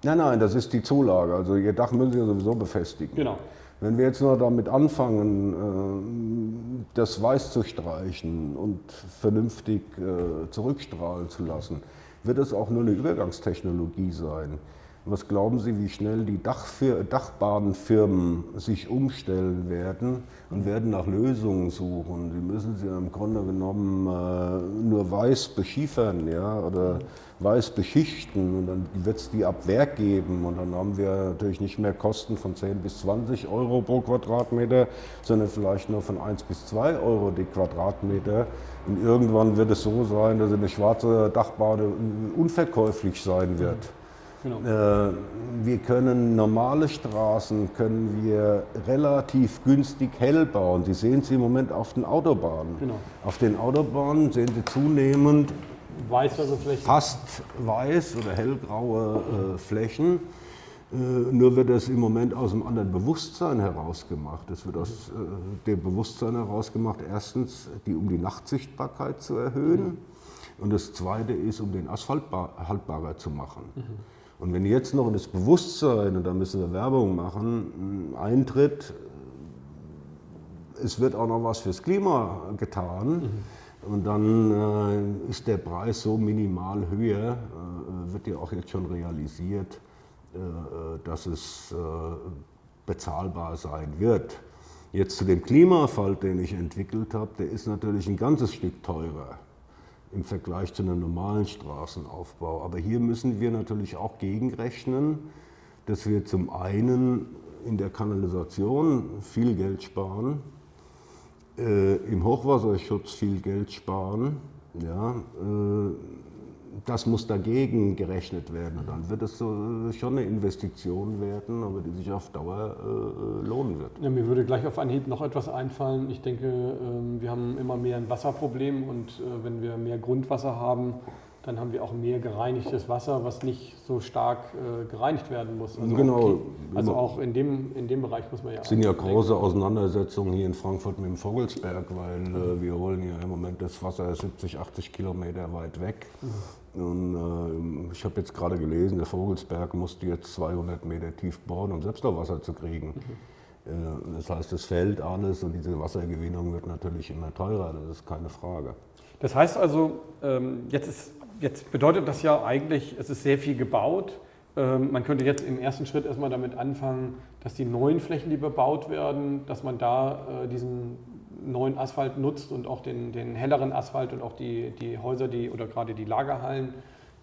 Nein, nein, das ist die Zulage. Also Ihr Dach müssen Sie ja sowieso befestigen. Genau. Wenn wir jetzt nur damit anfangen, äh, das weiß zu streichen und vernünftig äh, zurückstrahlen zu lassen, wird es auch nur eine Übergangstechnologie sein. Was glauben Sie, wie schnell die Dachbahnfirmen sich umstellen werden und werden nach Lösungen suchen? Sie müssen sie im Grunde genommen äh, nur weiß beschiefern ja, oder weiß beschichten und dann wird es die ab Werk geben und dann haben wir natürlich nicht mehr Kosten von 10 bis 20 Euro pro Quadratmeter, sondern vielleicht nur von 1 bis 2 Euro die Quadratmeter. Und irgendwann wird es so sein, dass eine schwarze Dachbade unverkäuflich sein wird. Genau. Äh, wir können normale Straßen können wir relativ günstig hell bauen. Sie sehen sie im Moment auf den Autobahnen. Genau. Auf den Autobahnen sehen Sie zunehmend weiß also Flächen. fast weiß oder hellgraue äh, Flächen. Äh, nur wird das im Moment aus einem anderen Bewusstsein herausgemacht. Es wird aus äh, dem Bewusstsein herausgemacht, erstens, die, um die Nachtsichtbarkeit zu erhöhen. Mhm. Und das Zweite ist, um den Asphalt haltbarer zu machen. Mhm. Und wenn jetzt noch das Bewusstsein, und da müssen wir Werbung machen, eintritt, es wird auch noch was fürs Klima getan, mhm. und dann äh, ist der Preis so minimal höher, äh, wird ja auch jetzt schon realisiert, äh, äh dass es äh, bezahlbar sein wird. Jetzt zu dem Klimafall, den ich entwickelt habe, der ist natürlich ein ganzes Stück teurer im Vergleich zu einem normalen Straßenaufbau. Aber hier müssen wir natürlich auch gegenrechnen, dass wir zum einen in der Kanalisation viel Geld sparen, äh, im Hochwasserschutz viel Geld sparen, ja, äh, das muss dagegen gerechnet werden. Und dann wird es so, schon eine Investition werden, aber die sich auf Dauer äh, lohnen wird. Ja, mir würde gleich auf Anhieb noch etwas einfallen. Ich denke, ähm, wir haben immer mehr ein Wasserproblem und äh, wenn wir mehr Grundwasser haben, dann haben wir auch mehr gereinigtes Wasser, was nicht so stark äh, gereinigt werden muss. Also genau. Okay. Also auch in dem, in dem Bereich muss man ja. Es sind ja große denken. Auseinandersetzungen hier in Frankfurt mit dem Vogelsberg, weil äh, äh, wir holen ja im Moment das Wasser 70, 80 Kilometer weit weg. Mhm. Und äh, ich habe jetzt gerade gelesen, der Vogelsberg musste jetzt 200 Meter tief bohren, um selbst noch Wasser zu kriegen. Mhm. Äh, das heißt, es fällt alles und diese Wassergewinnung wird natürlich immer teurer, das ist keine Frage. Das heißt also, ähm, jetzt ist Jetzt bedeutet das ja eigentlich, es ist sehr viel gebaut. Ähm, man könnte jetzt im ersten Schritt erstmal damit anfangen, dass die neuen Flächen, die bebaut werden, dass man da äh, diesen neuen Asphalt nutzt und auch den, den helleren Asphalt und auch die, die Häuser, die oder gerade die Lagerhallen,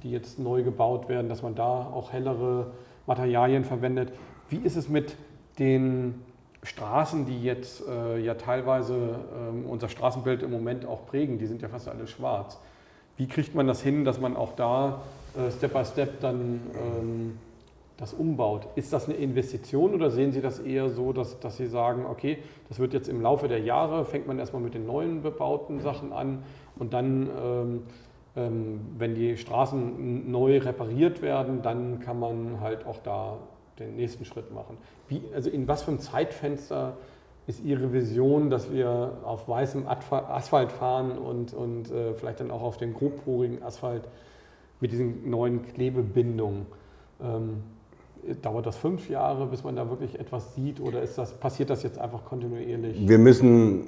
die jetzt neu gebaut werden, dass man da auch hellere Materialien verwendet. Wie ist es mit den Straßen, die jetzt äh, ja teilweise äh, unser Straßenbild im Moment auch prägen? Die sind ja fast alle schwarz. Wie kriegt man das hin, dass man auch da äh, Step by Step dann ähm, das umbaut? Ist das eine Investition oder sehen Sie das eher so, dass, dass Sie sagen, okay, das wird jetzt im Laufe der Jahre, fängt man erstmal mit den neuen bebauten Sachen an und dann, ähm, ähm, wenn die Straßen neu repariert werden, dann kann man halt auch da den nächsten Schritt machen. Wie, also in was für einem Zeitfenster ist Ihre Vision, dass wir auf weißem Asphalt fahren und, und äh, vielleicht dann auch auf den grobporigen Asphalt mit diesen neuen Klebebindungen? Ähm, dauert das fünf Jahre, bis man da wirklich etwas sieht oder ist das, passiert das jetzt einfach kontinuierlich? Wir müssen,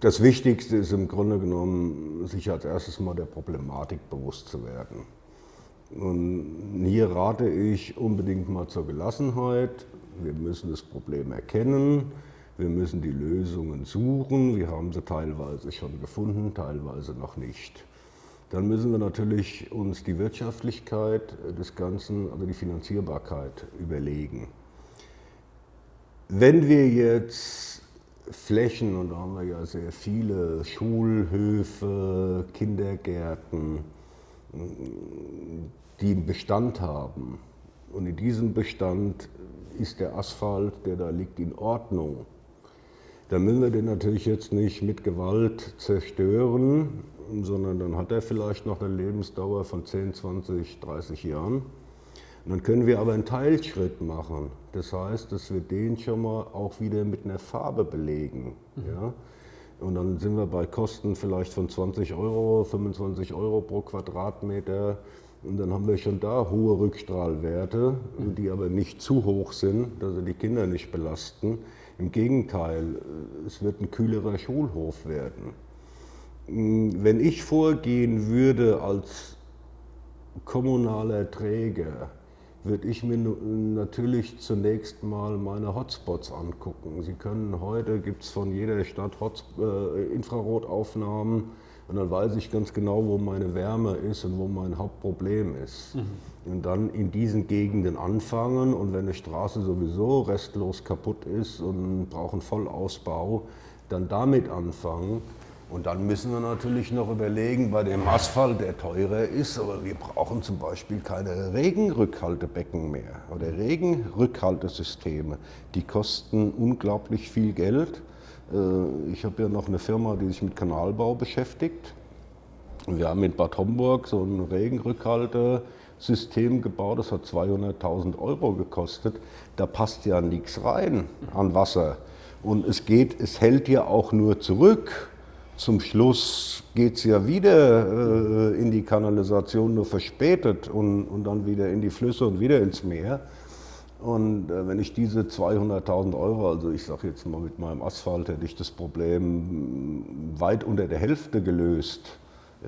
das Wichtigste ist im Grunde genommen, sich als erstes mal der Problematik bewusst zu werden. Und hier rate ich unbedingt mal zur Gelassenheit. Wir müssen das Problem erkennen wir müssen die Lösungen suchen. Wir haben sie teilweise schon gefunden, teilweise noch nicht. Dann müssen wir natürlich uns die Wirtschaftlichkeit des Ganzen, also die Finanzierbarkeit überlegen. Wenn wir jetzt Flächen, und da haben wir ja sehr viele Schulhöfe, Kindergärten, die einen Bestand haben, und in diesem Bestand ist der Asphalt, der da liegt, in Ordnung, dann müssen wir den natürlich jetzt nicht mit Gewalt zerstören, sondern dann hat er vielleicht noch eine Lebensdauer von 10, 20, 30 Jahren. Und dann können wir aber einen Teilschritt machen. Das heißt, dass wir den schon mal auch wieder mit einer Farbe belegen. Mhm. Ja? Und dann sind wir bei Kosten vielleicht von 20 Euro, 25 Euro pro Quadratmeter. Und dann haben wir schon da hohe Rückstrahlwerte, mhm. die aber nicht zu hoch sind, dass sie die Kinder nicht belasten. Im Gegenteil, es wird ein kühlerer Schulhof werden. Mm, wenn ich vorgehen würde als kommunaler Träger, würde ich mir natürlich zunächst mal meine Hotspots angucken. Sie können heute, gibt es von jeder Stadt Hot, äh, Infrarotaufnahmen und dann weiß ich ganz genau, wo meine Wärme ist und wo mein Hauptproblem ist. Mhm. Und dann in diesen Gegenden anfangen und wenn eine Straße sowieso restlos kaputt ist und braucht einen Vollausbau, dann damit anfangen. Und dann müssen wir natürlich noch überlegen, bei dem Asphalt, der teurer ist, aber wir brauchen zum Beispiel keine Regenrückhaltebecken mehr oder Regenrückhaltesysteme. Die kosten unglaublich viel Geld. Äh, ich habe ja noch eine Firma, die sich mit Kanalbau beschäftigt. Wir haben in Bad Homburg so ein Regenrückhaltesystem gebaut, das hat 200.000 Euro gekostet. Da passt ja nichts rein an Wasser. Und es geht, es hält ja auch nur zurück. Zum Schluss geht es ja wieder äh, in die Kanalisation, nur verspätet und, und dann wieder in die Flüsse und wieder ins Meer. Und äh, wenn ich diese 200.000 Euro, also ich sage jetzt mal mit meinem Asphalt, hätte ich das Problem weit unter der Hälfte gelöst.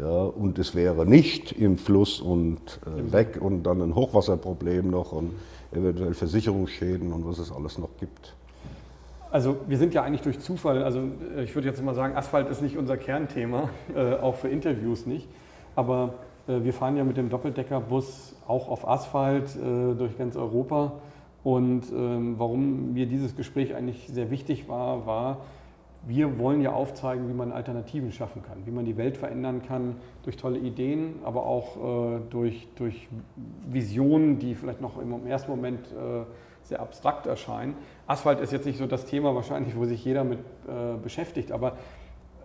Ja, und es wäre nicht im Fluss und äh, weg und dann ein Hochwasserproblem noch und eventuell Versicherungsschäden und was es alles noch gibt. Also wir sind ja eigentlich durch Zufall, also äh, ich würde jetzt mal sagen, Asphalt ist nicht unser Kernthema, äh, auch für Interviews nicht. Aber äh, wir fahren ja mit dem Doppeldeckerbus auch auf Asphalt äh, durch ganz Europa. Und ähm, warum mir dieses Gespräch eigentlich sehr wichtig war, war, wir wollen ja aufzeigen, wie man Alternativen schaffen kann, wie man die Welt verändern kann durch tolle Ideen, aber auch äh, durch, durch Visionen, die vielleicht noch im ersten Moment äh, sehr abstrakt erscheinen. Asphalt ist jetzt nicht so das Thema wahrscheinlich, wo sich jeder mit äh, beschäftigt, aber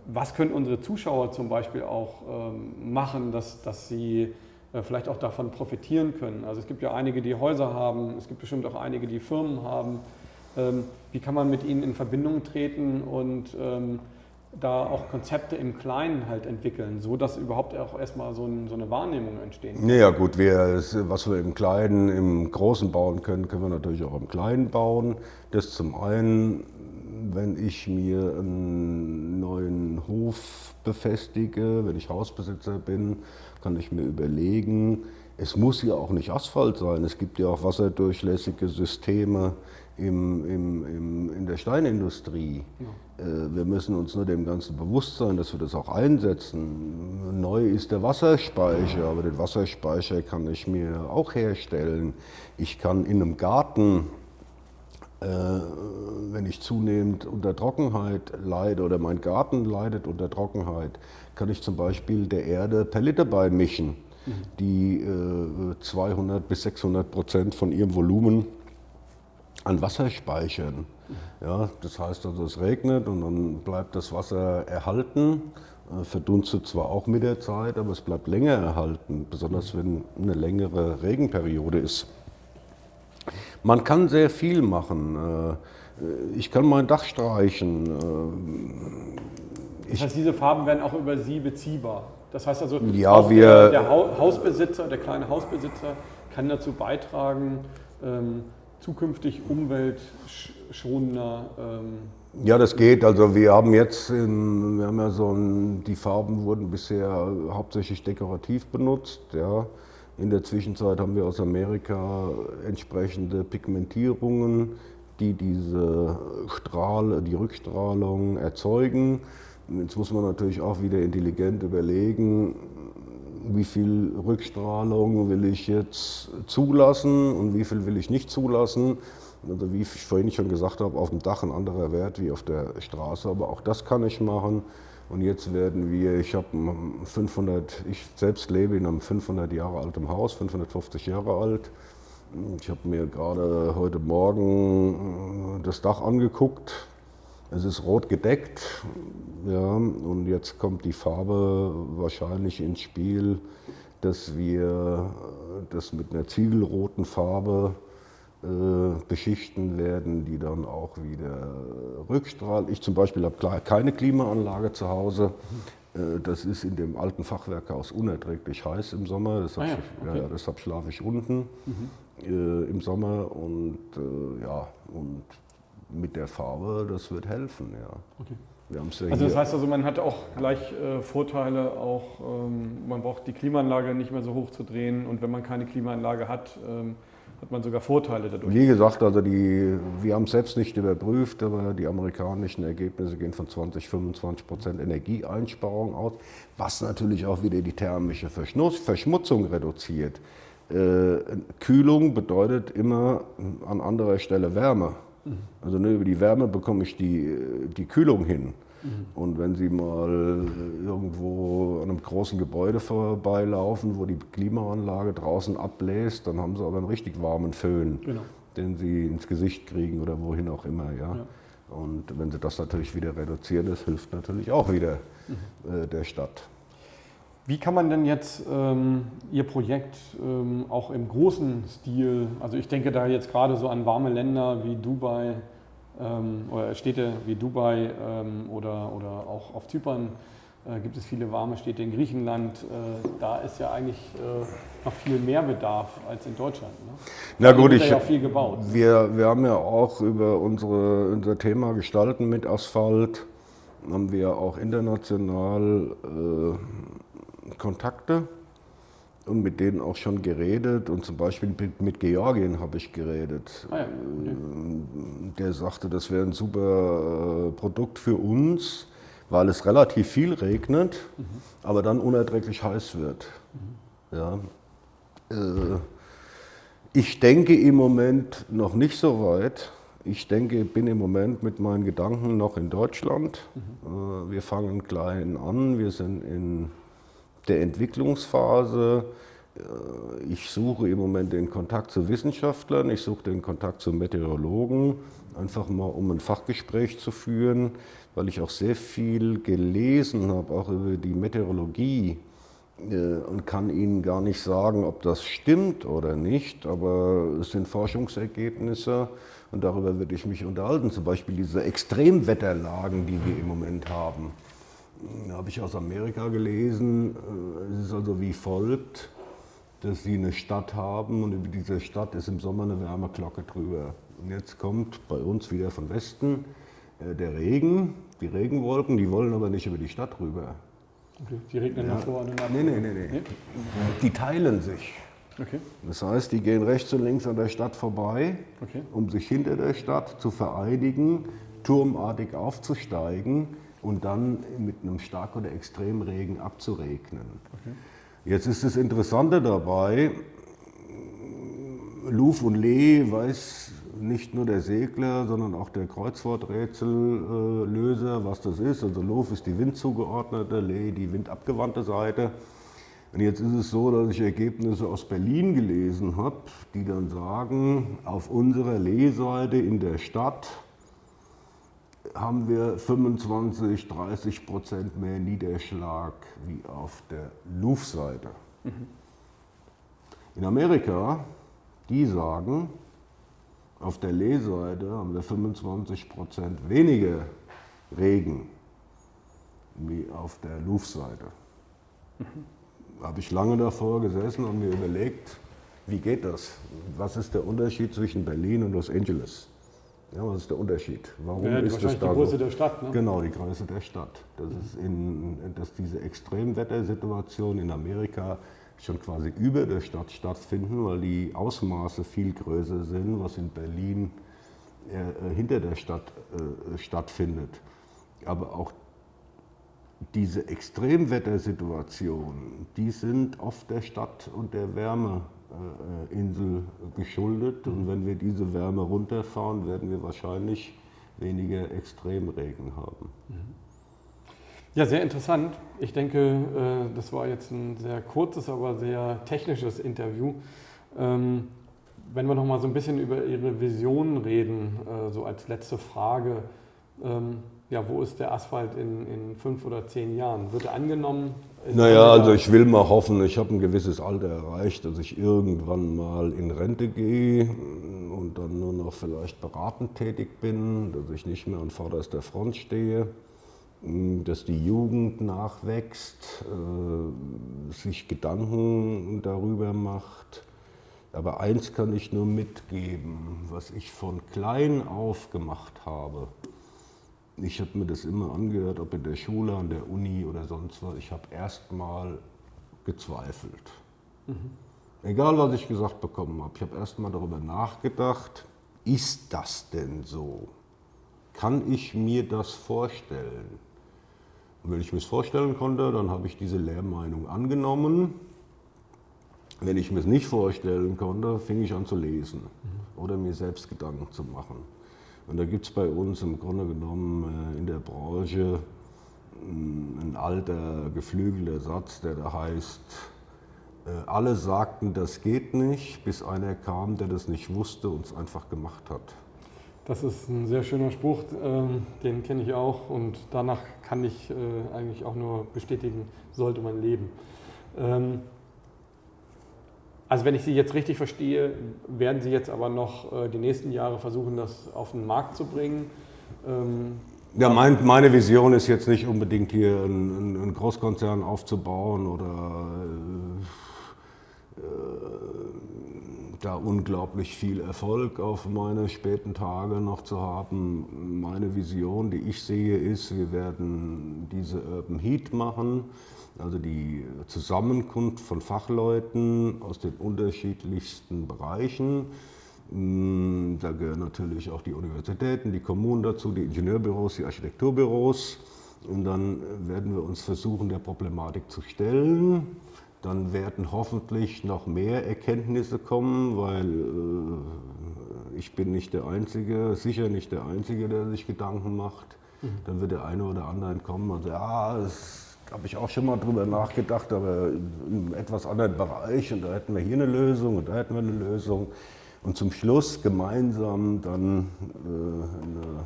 was können unsere Zuschauer zum Beispiel auch ähm, machen, dass, dass sie äh, vielleicht auch davon profitieren können? Also es gibt ja einige, die Häuser haben, es gibt bestimmt auch einige, die Firmen haben. Ähm, wie kann man mit ihnen in Verbindung treten und ähm, da auch Konzepte im Kleinen halt entwickeln, so dass überhaupt auch erstmal so, ein, so eine Wahrnehmung entstehen kann. Ja gut, wir, was wir im Kleinen, im Großen bauen können, können wir natürlich auch im Kleinen bauen. Das zum einen, wenn ich mir einen neuen Hof befestige, wenn ich Hausbesitzer bin, kann ich mir überlegen, es muss ja auch nicht Asphalt sein, es gibt ja auch wasserdurchlässige Systeme im, im, im, in der Steinindustrie. Ja. Äh, wir müssen uns nur dem Ganzen bewusst sein, dass wir das auch einsetzen. Neu ist der Wasserspeicher, aber den Wasserspeicher kann ich mir auch herstellen. Ich kann in einem Garten, äh, wenn ich zunehmend unter Trockenheit leide oder mein Garten leidet unter Trockenheit, kann ich zum Beispiel der Erde Pellette beimischen, mhm. die 200 äh, bis 600 Prozent von ihrem Volumen an Wasser speichern. Ja, das heißt also, es regnet und dann bleibt das Wasser erhalten, äh, verdunstet zwar auch mit der Zeit, aber es bleibt länger erhalten, besonders wenn eine längere Regenperiode ist. Man kann sehr viel machen. Äh, ich kann mein Dach streichen. Äh, das heißt, diese Farben werden auch über Sie beziehbar. Das heißt also, ja, wir, der, Hausbesitzer, der kleine Hausbesitzer kann dazu beitragen, ähm, zukünftig umweltschonender? Ähm ja, das geht. Also wir haben jetzt, in, wir haben ja so ein, die Farben wurden bisher hauptsächlich dekorativ benutzt. Ja. In der Zwischenzeit haben wir aus Amerika entsprechende Pigmentierungen, die diese Strahl, die Rückstrahlung erzeugen. Jetzt muss man natürlich auch wieder intelligent überlegen, wie viel Rückstrahlung will ich jetzt zulassen und wie viel will ich nicht zulassen. Also wie ich vorhin schon gesagt habe, auf dem Dach ein anderer Wert wie auf der Straße, aber auch das kann ich machen. Und jetzt werden wir, ich habe 500, ich selbst lebe in einem 500 Jahre alten Haus, 550 Jahre alt. Ich habe mir gerade heute Morgen das Dach angeguckt, es ist rot gedeckt, ja, und jetzt kommt die Farbe wahrscheinlich ins Spiel, dass wir das mit einer ziegelroten Farbe äh, beschichten werden, die dann auch wieder rückstrahlt. Ich zum Beispiel habe keine Klimaanlage zu Hause. Äh, das ist in dem alten Fachwerkhaus unerträglich heiß im Sommer. Deshalb, ah ja, okay. ja, deshalb schlafe ich unten mhm. äh, im Sommer und äh, ja und mit der Farbe, das wird helfen, ja. Okay. Ja also das heißt also, man hat auch gleich äh, Vorteile, auch ähm, man braucht die Klimaanlage nicht mehr so hoch zu drehen und wenn man keine Klimaanlage hat, ähm, hat man sogar Vorteile dadurch. Wie gesagt, also die, wir haben es selbst nicht überprüft, aber die amerikanischen Ergebnisse gehen von 20, 25 Prozent Energieeinsparung aus, was natürlich auch wieder die thermische Verschmutzung reduziert. Äh, Kühlung bedeutet immer an anderer Stelle Wärme. Also nur über die Wärme bekomme ich die, die Kühlung hin. Mhm. Und wenn Sie mal irgendwo an einem großen Gebäude vorbeilaufen, wo die Klimaanlage draußen abbläst, dann haben Sie aber einen richtig warmen Föhn, genau. den Sie ins Gesicht kriegen oder wohin auch immer. Ja? ja. Und wenn Sie das natürlich wieder reduzieren, das hilft natürlich auch wieder mhm. äh, der Stadt. Wie kann man denn jetzt ähm, Ihr Projekt ähm, auch im großen Stil, also ich denke da jetzt gerade so an warme Länder wie Dubai, ähm, oder Städte wie Dubai ähm, oder, oder auch auf Zypern äh, gibt es viele warme Städte in Griechenland. Äh, da ist ja eigentlich äh, noch viel mehr Bedarf als in Deutschland. Ne? Na gut, ich, ja viel gebaut. Wir, wir haben ja auch über unsere, unser Thema Gestalten mit Asphalt, haben wir auch international äh, Kontakte und mit denen auch schon geredet. Und zum Beispiel mit, mit Georgien habe ich geredet. Ah ja, okay. Der sagte, das wäre ein super äh, Produkt für uns, weil es relativ viel regnet, mhm. aber dann unerträglich heiß wird. Mhm. Ja. Äh, ich denke im Moment noch nicht so weit. Ich denke, bin im Moment mit meinen Gedanken noch in Deutschland. Mhm. Äh, wir fangen klein an. Wir sind in der Entwicklungsphase. Äh, ich suche im Moment den Kontakt zu Wissenschaftlern, ich suche den Kontakt zu Meteorologen, einfach mal um ein Fachgespräch zu führen, weil ich auch sehr viel gelesen habe, auch über die Meteorologie äh, und kann Ihnen gar nicht sagen, ob das stimmt oder nicht, aber es sind Forschungsergebnisse und darüber würde ich mich unterhalten, zum Beispiel diese Extremwetterlagen, die wir im Moment haben habe ich aus Amerika gelesen. Äh, es ist also wie folgt, dass sie eine Stadt haben und über diese Stadt ist im Sommer eine Wärmeglocke drüber. Und jetzt kommt bei uns wieder von Westen äh, der Regen, die Regenwolken, die wollen aber nicht über die Stadt rüber. Okay, die regnen ja. davor und Nein, nein, nein. Nee? Die teilen sich. Okay. Das heißt, die gehen rechts und links an der Stadt vorbei, okay. um sich hinter der Stadt zu vereinigen, turmartig aufzusteigen und dann mit einem Stark- oder Extremregen abzuregnen. Okay. Jetzt ist das Interessante dabei, Luf und Lee weiß nicht nur der Segler, sondern auch der Kreuzworträtsellöser, was das ist. Also Luf ist die windzugeordnete, Lee die windabgewandte Seite. Und jetzt ist es so, dass ich Ergebnisse aus Berlin gelesen habe, die dann sagen, auf unserer Lee-Seite in der Stadt haben wir 25, 30 Prozent mehr Niederschlag wie auf der Luftseite. Mhm. In Amerika, die sagen, auf der Lehseite haben wir 25 Prozent weniger Regen wie auf der Luftseite. Mhm. Habe ich lange davor gesessen und mir überlegt, wie geht das? Was ist der Unterschied zwischen Berlin und Los Angeles? Ja, was ist der Unterschied? Warum ja, ist das da die Größe so? der Stadt, ne? Genau, die Größe der Stadt. Das ist in, dass diese Extremwettersituation in Amerika schon quasi über der Stadt stattfinden, weil die Ausmaße viel größer sind, was in Berlin äh, hinter der Stadt äh, stattfindet. Aber auch diese Extremwettersituationen, die sind oft der Stadt und der Wärme äh, Insel geschuldet. Und wenn wir diese Wärme runterfahren, werden wir wahrscheinlich weniger Extremregen haben. Ja, sehr interessant. Ich denke, äh, das war jetzt ein sehr kurzes, aber sehr technisches Interview. Ähm, wenn wir noch mal so ein bisschen über Ihre Vision reden, äh, so als letzte Frage. Ähm, ja, wo ist der Asphalt in, in fünf oder zehn Jahren? Wird er angenommen? Naja, also ich will mal hoffen, ich habe ein gewisses Alter erreicht, dass ich irgendwann mal in Rente gehe und dann nur noch vielleicht beratend tätig bin, dass ich nicht mehr an vorderster Front stehe, dass die Jugend nachwächst, äh, sich Gedanken darüber macht. Aber eins kann ich nur mitgeben, was ich von klein auf gemacht habe ich habe mir das immer angehört, ob in der Schule, an der Uni oder sonst was. Ich habe erstmal gezweifelt. Mhm. Egal, was ich gesagt bekommen habe. Ich habe erstmal darüber nachgedacht, ist das denn so? Kann ich mir das vorstellen? Und wenn ich mir das vorstellen konnte, dann habe ich diese Lehrmeinung angenommen. Wenn ich mir es nicht vorstellen konnte, fing ich an zu lesen mhm. oder mir selbst Gedanken zu machen. Und da gibt es bei uns im Grunde genommen äh, in der Branche ein alter geflügelter Satz, der da heißt, äh, alle sagten, das geht nicht, bis einer kam, der das nicht wusste und es einfach gemacht hat. Das ist ein sehr schöner Spruch, ähm, den kenne ich auch und danach kann ich äh, eigentlich auch nur bestätigen, sollte man leben. Also wenn ich Sie jetzt richtig verstehe, werden Sie jetzt aber noch äh, die nächsten Jahre versuchen, das auf den Markt zu bringen. Ähm, ja, mein, meine Vision ist jetzt nicht unbedingt hier einen, einen Großkonzern aufzubauen oder äh, äh, da unglaublich viel Erfolg auf meine späten Tage noch zu haben. Meine Vision, die ich sehe, ist, wir werden diese Urban Heat machen also die Zusammenkunft von Fachleuten aus den unterschiedlichsten Bereichen. Mm, da gehören natürlich auch die Universitäten, die Kommunen dazu, die Ingenieurbüros, die Architekturbüros. Und dann werden wir uns versuchen, der Problematik zu stellen. Dann werden hoffentlich noch mehr Erkenntnisse kommen, weil äh, ich bin nicht der Einzige, sicher nicht der Einzige, der sich Gedanken macht. Mhm. Dann wird der eine oder andere kommen und sagen, ja, es habe ich auch schon mal drüber nachgedacht, aber in einem etwas anderen Bereich. Und da hätten wir hier eine Lösung und da hätten wir eine Lösung. Und zum Schluss gemeinsam dann äh, eine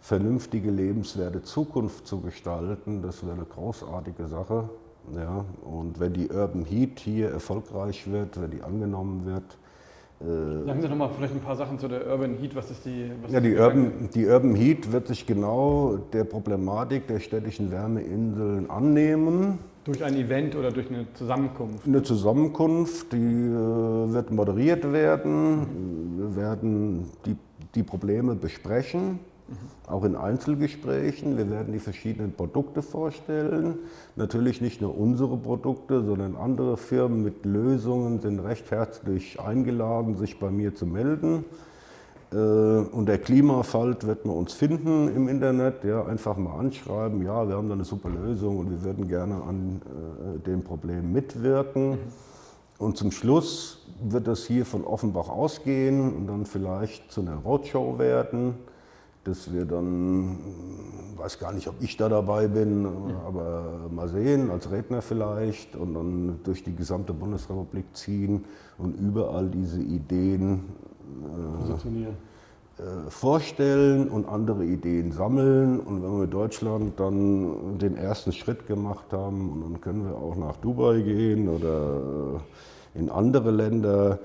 vernünftige, lebenswerte Zukunft zu gestalten, das wäre eine großartige Sache. Ja, und wenn die Urban Heat hier erfolgreich wird, wenn die angenommen wird, äh, Sagen Sie noch mal vielleicht ein paar Sachen zu der Urban Heat. Was ist die? Was ja, die, Urban, die Urban Heat wird sich genau der Problematik der städtischen Wärmeinseln annehmen. Durch ein Event oder durch eine Zusammenkunft? Eine Zusammenkunft, die äh, wird moderiert werden. Wir werden die, die Probleme besprechen auch in Einzelgesprächen. Wir werden die verschiedenen Produkte vorstellen. Natürlich nicht nur unsere Produkte, sondern andere Firmen mit Lösungen sind recht herzlich eingeladen, sich bei mir zu melden. Äh, und der Klimafalt wird man uns finden im Internet. Ja, einfach mal anschreiben, ja, wir haben da eine super Lösung und wir würden gerne an äh, dem Problem mitwirken. Und zum Schluss wird das hier von Offenbach ausgehen und dann vielleicht zu einer Roadshow werden dass wir dann, weiß gar nicht, ob ich da dabei bin, aber mal sehen, als Redner vielleicht und dann durch die gesamte Bundesrepublik ziehen und überall diese Ideen äh, äh, vorstellen und andere Ideen sammeln. Und wenn wir mit Deutschland dann den ersten Schritt gemacht haben, und dann können wir auch nach Dubai gehen oder in andere Länder,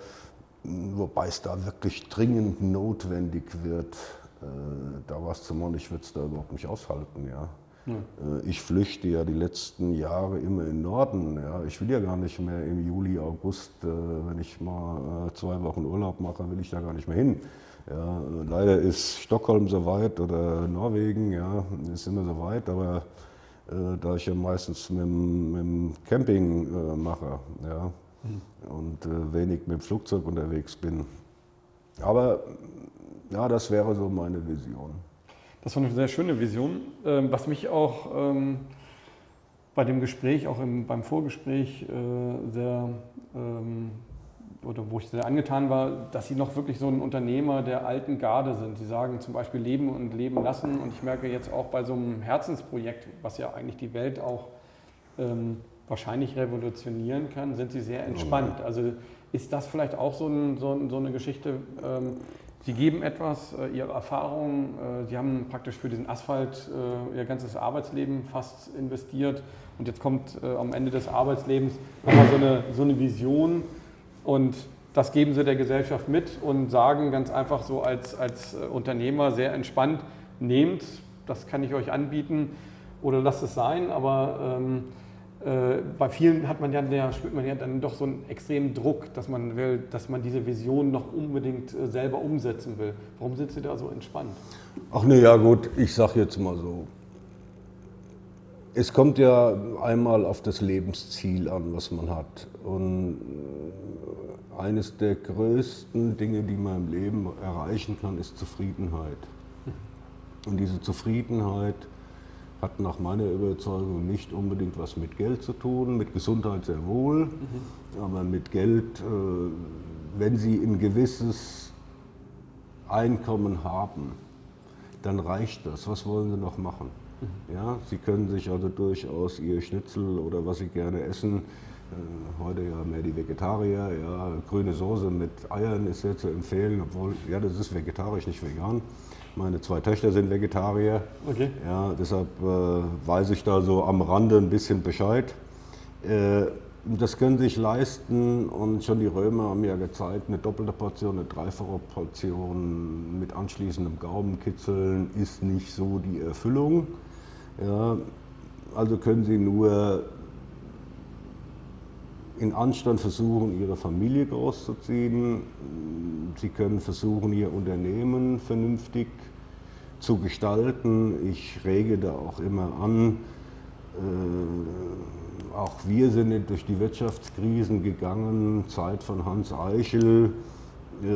wobei es da wirklich dringend notwendig wird, äh, da was zu machen, ich würde es da überhaupt nicht aushalten. Ja. ja. Äh, ich flüchte ja die letzten Jahre immer in Norden. Ja. Ich will ja gar nicht mehr im Juli, August, äh, wenn ich mal zwei Wochen Urlaub mache, will ich da gar nicht mehr hin. Ja. Leider ist Stockholm so weit oder Norwegen, ja, ist immer so weit, aber da ich ja meistens mit, mit dem Camping mache ja, mhm. und wenig mit dem Flugzeug unterwegs bin. Aber ja, das wäre so meine Vision. Das war eine sehr schöne Vision. Ähm, was mich auch ähm, bei dem Gespräch, auch beim Vorgespräch, äh, sehr ähm, oder wo ich sehr angetan war, dass Sie noch wirklich so ein Unternehmer der alten Garde sind. Sie sagen zum Beispiel leben und leben lassen. Und ich merke jetzt auch bei so einem Herzensprojekt, was ja eigentlich die Welt auch wahrscheinlich revolutionieren kann, sind Sie sehr entspannt. Also ist das vielleicht auch so, ein, so, so eine Geschichte? Sie geben etwas, äh, Ihre Erfahrungen, äh, Sie haben praktisch für diesen Asphalt äh, Ihr ganzes Arbeitsleben fast investiert. Und jetzt kommt am Ende des Arbeitslebens nochmal so eine, so eine Vision. Und das geben Sie der Gesellschaft mit und sagen ganz einfach so als, als Unternehmer sehr entspannt, nehmt, das kann ich euch anbieten oder lasst es sein, aber ähm, äh, bei vielen hat man ja, der, spürt man ja dann doch so einen extremen Druck, dass man will, dass man diese Vision noch unbedingt äh, selber umsetzen will. Warum sind Sie da so entspannt? Ach ne, ja gut, ich sage jetzt mal so. Es kommt ja einmal auf das Lebensziel an, was man hat. Und äh, eines der größten Dinge, die man im Leben erreichen kann, ist Zufriedenheit. Und diese Zufriedenheit hat nach meiner Überzeugung nicht unbedingt was mit Geld zu tun, mit Gesundheit sehr wohl, mhm. aber mit Geld, äh, wenn Sie ein gewisses Einkommen haben, dann reicht das. Was wollen Sie noch machen? Mhm. Ja, Sie können sich also durchaus Ihr Schnitzel oder was Sie gerne essen, äh, heute ja mehr die Vegetarier, ja, grüne Soße mit Eiern ist sehr zu empfehlen, obwohl, ja, das ist vegetarisch, nicht vegan. Meine zwei Töchter sind Vegetarier. Okay. Ja, deshalb äh, weiß ich da so am Rande ein bisschen Bescheid. Äh, das können sich leisten und schon die Römer haben ja gezeigt, eine doppelte Portion, eine dreifache Portion mit anschließendem Gaumenkitzeln ist nicht so die Erfüllung. Ja, also können Sie nur in Anstand versuchen, Ihre Familie großzuziehen. Sie können versuchen, Ihr Unternehmen vernünftig zu gestalten. Ich rege da auch immer an, äh, auch wir sind durch die Wirtschaftskrisen gegangen, Zeit von Hans Eichel, äh,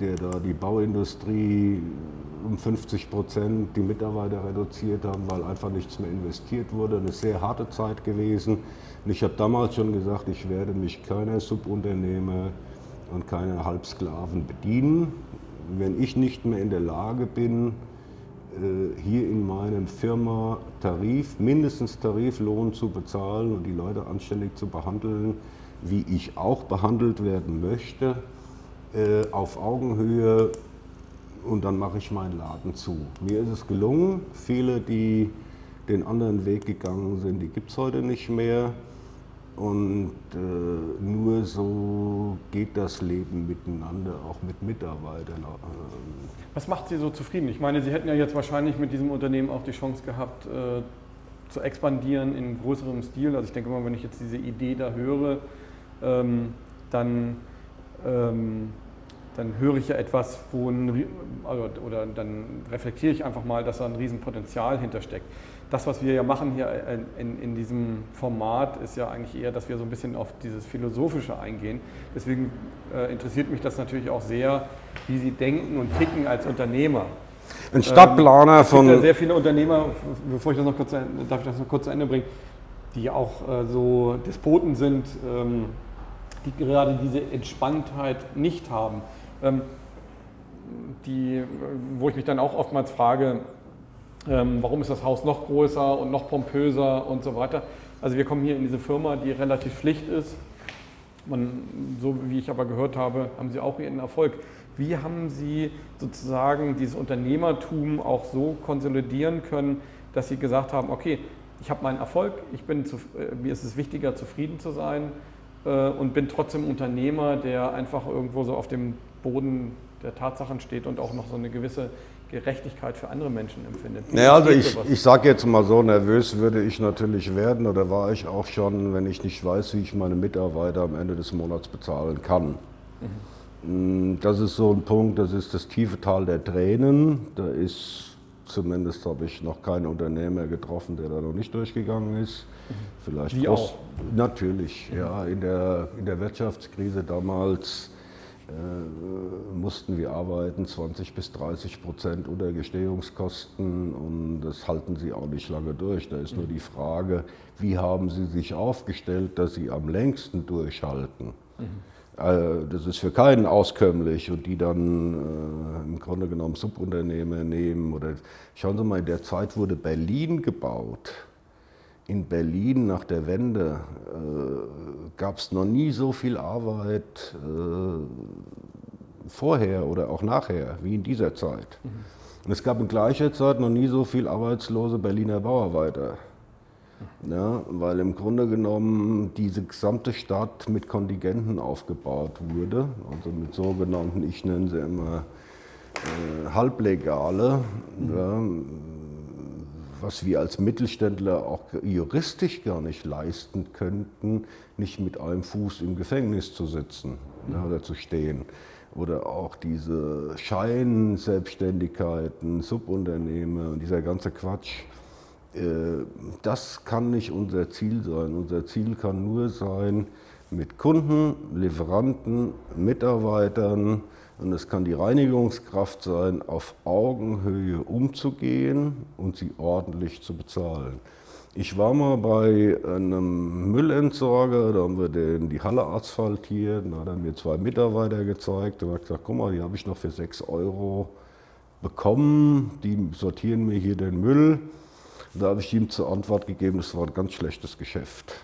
der da die Bauindustrie um 50 Prozent die Mitarbeiter reduziert haben, weil einfach nichts mehr investiert wurde. Eine sehr harte Zeit gewesen. Und ich habe damals schon gesagt, ich werde mich keiner Subunternehmer und keiner Halbsklaven bedienen. Wenn ich nicht mehr in der Lage bin, äh, hier in meinem Firma Tarif, mindestens Tariflohn zu bezahlen und die Leute anständig zu behandeln, wie ich auch behandelt werden möchte, äh, auf Augenhöhe und dann mache ich meinen Laden zu. Mir ist es gelungen. Viele, die den anderen Weg gegangen sind, die gibt es heute nicht mehr. Und äh, nur so geht das Leben miteinander, auch mit Mitarbeitern. Was macht Sie so zufrieden? Ich meine, Sie hätten ja jetzt wahrscheinlich mit diesem Unternehmen auch die Chance gehabt, äh, zu expandieren in größerem Stil. Also ich denke mal, wenn ich jetzt diese Idee da höre, ähm, dann ähm, dann höre ich ja etwas, wo ein, also, oder dann reflektiere ich einfach mal, dass da ein Riesenpotenzial hintersteckt. Das, was wir ja machen hier in, in, diesem Format, ist ja eigentlich eher, dass wir so ein bisschen auf dieses Philosophische eingehen. Deswegen äh, interessiert mich das natürlich auch sehr, wie Sie denken und ticken als Unternehmer. Ein Stadtplaner ähm, es gibt von. Ja sehr viele Unternehmer, bevor ich das noch kurz, darf ich das noch kurz zu Ende bringen, die auch äh, so Despoten sind, ähm, die gerade diese Entspanntheit nicht haben. Ähm, die, wo ich mich dann auch oftmals frage, warum ist das Haus noch größer und noch pompöser und so weiter. Also wir kommen hier in diese Firma, die relativ schlicht ist. Man, so wie ich aber gehört habe, haben Sie auch Ihren Erfolg. Wie haben Sie sozusagen dieses Unternehmertum auch so konsolidieren können, dass Sie gesagt haben, okay, ich habe meinen Erfolg, ich bin zu, äh, mir ist es wichtiger, zufrieden zu sein äh, und bin trotzdem Unternehmer, der einfach irgendwo so auf dem Boden der Tatsachen steht und auch noch so eine gewisse Gerechtigkeit für andere Menschen empfindet. Naja, also ich, ich sage jetzt mal so, nervös würde ich natürlich werden oder war ich auch schon, wenn ich nicht weiß, wie ich meine Mitarbeiter am Ende des Monats bezahlen kann. Mhm. Das ist so ein Punkt, das ist das tiefe Tal der Tränen. Da ist, zumindest habe ich noch keinen Unternehmer getroffen, der da noch nicht durchgegangen ist. Mhm. Vielleicht Wie auch? Natürlich, mhm. ja. In der, in der Wirtschaftskrise damals mussten wir arbeiten, 20 bis 30 Prozent unter Gestehungskosten und das halten sie auch nicht lange durch. Da ist nur die Frage, wie haben sie sich aufgestellt, dass sie am längsten durchhalten. Mhm. Äh, das ist für keinen auskömmlich und die dann äh, im Grunde genommen Subunternehmer nehmen. Oder schauen Sie mal, in der Zeit wurde Berlin gebaut in Berlin nach der Wende äh, gab es noch nie so viel Arbeit äh, vorher oder auch nachher wie in dieser Zeit. Mhm. Und es gab in gleicher Zeit noch nie so viel arbeitslose Berliner Bauarbeiter. Ja, weil im Grunde genommen diese gesamte Stadt mit Kontingenten aufgebaut wurde, also mit sogenannten, ich nenne sie immer äh, Halblegale. Mhm. Ja, was wir als Mittelständler auch juristisch gar nicht leisten könnten, nicht mit einem Fuß im Gefängnis zu sitzen ja, oder zu stehen. Oder auch diese Scheinselbstständigkeiten, Subunternehmer und dieser ganze Quatsch. Äh, das kann nicht unser Ziel sein. Unser Ziel kann nur sein, mit Kunden, Lieferanten, Mitarbeitern, und es kann die Reinigungskraft sein, auf Augenhöhe umzugehen und sie ordentlich zu bezahlen. Ich war mal bei einem Müllentsorger, da haben wir den, die Halle asphaltiert, da hat er mir zwei Mitarbeiter gezeigt und hat gesagt, guck mal, die habe ich noch für 6 Euro bekommen, die sortieren mir hier den Müll. Da habe ich ihm zur Antwort gegeben, das war ein ganz schlechtes Geschäft.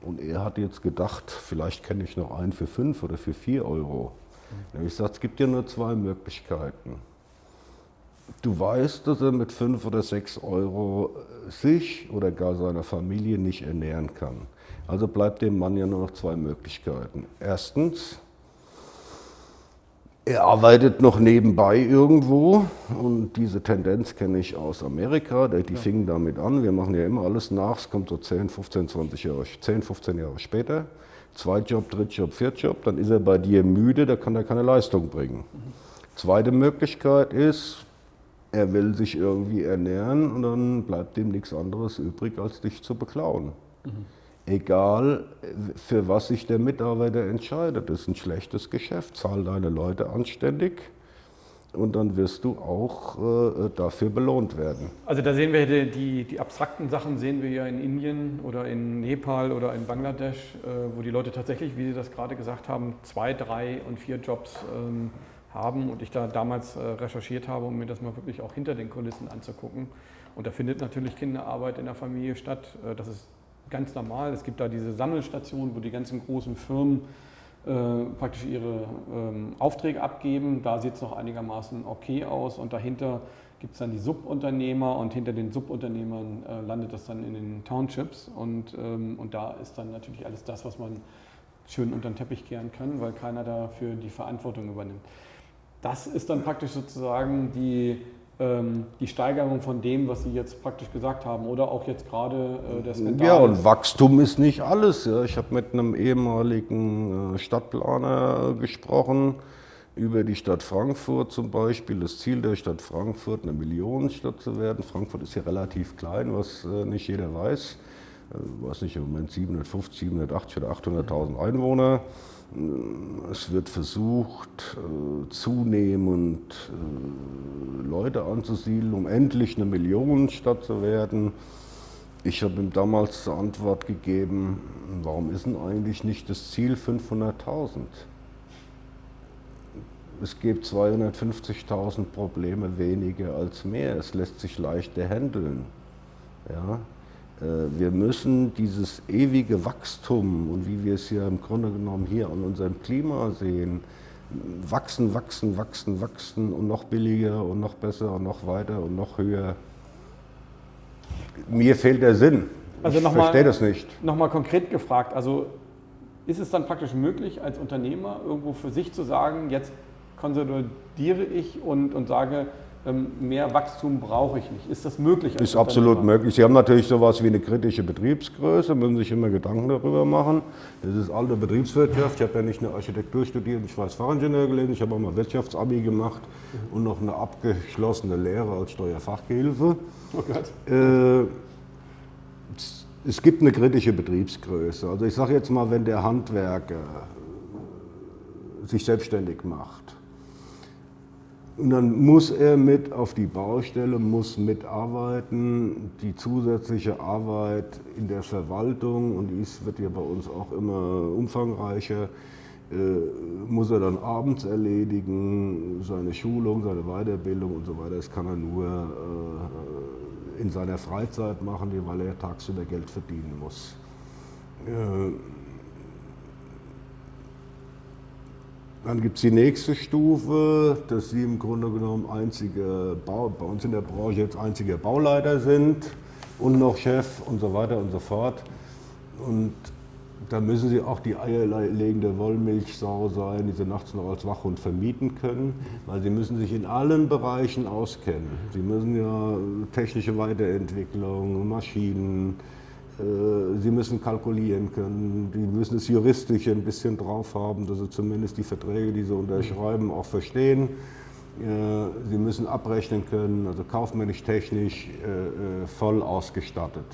Und er hat jetzt gedacht, vielleicht kenne ich noch einen für 5 oder für 4 Euro. Da habe ich gesagt, es gibt ja nur zwei Möglichkeiten. du weißt, dass er mit fünf oder sechs Euro sich oder gar seiner Familie nicht ernähren kann. Also bleibt dem Mann ja nur noch zwei Möglichkeiten. Erstens, er arbeitet noch nebenbei irgendwo und diese Tendenz kenne ich aus Amerika. Die fingen damit an, wir machen ja immer alles nach, es kommt so 10, 15, 20 Jahre, 10, 15 Jahre später. Zweitjob, Drittjob, Viertjob, dann ist er bei dir müde, da kann er keine Leistung bringen. Zweite Möglichkeit ist, er will sich irgendwie ernähren und dann bleibt ihm nichts anderes übrig, als dich zu beklauen. Mhm. Egal, für was sich der Mitarbeiter entscheidet, das ist ein schlechtes Geschäft. Zahl deine Leute anständig und dann wirst du auch äh, dafür belohnt werden. Also da sehen wir die, die, abstrakten Sachen sehen wir ja in Indien oder in Nepal oder in Bangladesch, äh, wo die Leute tatsächlich, wie Sie das gerade gesagt haben, zwei, drei und vier Jobs ähm, haben und ich da damals äh, recherchiert habe, um mir das mal wirklich auch hinter den Kulissen anzugucken. Und da findet natürlich Kinderarbeit in der Familie statt. Äh, das ist ganz normal. Es gibt da diese Sammelstationen, wo die ganzen großen Firmen äh, praktisch ihre ähm, Aufträge abgeben. Da sieht es noch einigermaßen okay aus und dahinter gibt es dann die Subunternehmer und hinter den Subunternehmern äh, landet das dann in den Townships und, ähm, und da ist dann natürlich alles das, was man schön unter den Teppich kehren kann, weil keiner dafür die Verantwortung übernimmt. Das ist dann praktisch sozusagen die, die Steigerung von dem, was Sie jetzt praktisch gesagt haben oder auch jetzt gerade äh, der Skandal. Ja, und Wachstum ist nicht alles. Ja. Ich habe mit einem ehemaligen äh, Stadtplaner gesprochen über die Stadt Frankfurt zum Beispiel. Das Ziel der Stadt Frankfurt, eine Millionenstadt zu werden. Frankfurt ist ja relativ klein, was äh, nicht jeder weiß. Ich weiß nicht, im Moment 750, 780 oder 800.000 Einwohner. Es wird versucht, äh, zunehmend äh, Leute anzusiedeln, um endlich eine Millionenstadt zu werden. Ich habe ihm damals zur Antwort gegeben, warum ist denn eigentlich nicht das Ziel 500.000? Es gibt 250.000 Probleme weniger als mehr. Es lässt sich leichter handeln. Ja? Äh, wir müssen dieses ewige Wachstum und wie wir es ja im Grunde genommen hier an unserem Klima sehen, wachsen, wachsen, wachsen, wachsen und noch billiger und noch besser und noch weiter und noch höher. Mir fehlt der Sinn. Also ich verstehe das nicht. Nochmal konkret gefragt, also ist es dann praktisch möglich, als Unternehmer irgendwo für sich zu sagen, jetzt konsolidiere ich und, und sage, mehr Wachstum brauche ich nicht. Ist das möglich? Ist absolut möglich. Sie haben natürlich sowas wie eine kritische Betriebsgröße, müssen sich immer Gedanken darüber machen. Das ist alte Betriebswirtschaft. Ich habe ja nicht eine Architektur studiert, ich war als Fachingenieur gelesen, ich habe auch mal Wirtschaftsabi gemacht mhm. und noch eine abgeschlossene Lehre als Steuerfachgehilfe. Oh Gott. Äh, es gibt eine kritische Betriebsgröße. Also ich sage jetzt mal, wenn der Handwerker sich selbstständig macht, und dann muss er mit auf die Baustelle, muss mitarbeiten. Die zusätzliche Arbeit in der Verwaltung, und dies wird ja bei uns auch immer umfangreicher, äh, muss er dann abends erledigen, seine Schulung, seine Weiterbildung und so weiter. Das kann er nur äh, in seiner Freizeit machen, weil er tagsüber Geld verdienen muss. Dann gibt es die nächste Stufe, dass Sie im Grunde genommen einzige Bau, bei uns in der Branche jetzt einziger Bauleiter sind und noch Chef und so weiter und so fort. Und da müssen Sie auch die eierlegende Wollmilchsau sein, die Sie nachts noch als Wachhund vermieten können, weil Sie müssen sich in allen Bereichen auskennen. Sie müssen ja technische Weiterentwicklung, Maschinen, sie müssen kalkulieren können, die müssen das juristisch ein bisschen drauf haben, dass sie zumindest die Verträge, die sie unterschreiben, auch verstehen. Äh, sie müssen abrechnen können, also kaufmännisch, technisch äh, voll ausgestattet.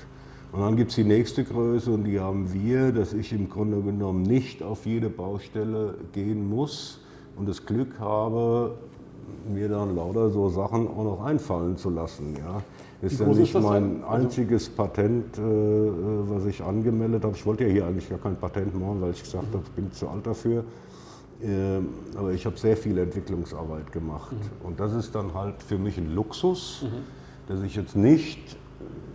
Und dann gibt es die nächste Größe und die haben wir, dass ich im Grunde genommen nicht auf jede Baustelle gehen muss und das Glück habe, mir dann lauter so Sachen auch noch einfallen zu lassen. Ja. Ist ja nicht ist mein also einziges Patent, äh, äh, was ich angemeldet habe. Ich wollte ja hier eigentlich gar kein Patent machen, weil ich gesagt habe, ich bin zu alt dafür. Ähm, aber ich habe sehr viel Entwicklungsarbeit gemacht. Mhm. Und das ist dann halt für mich ein Luxus, mhm. dass ich jetzt nicht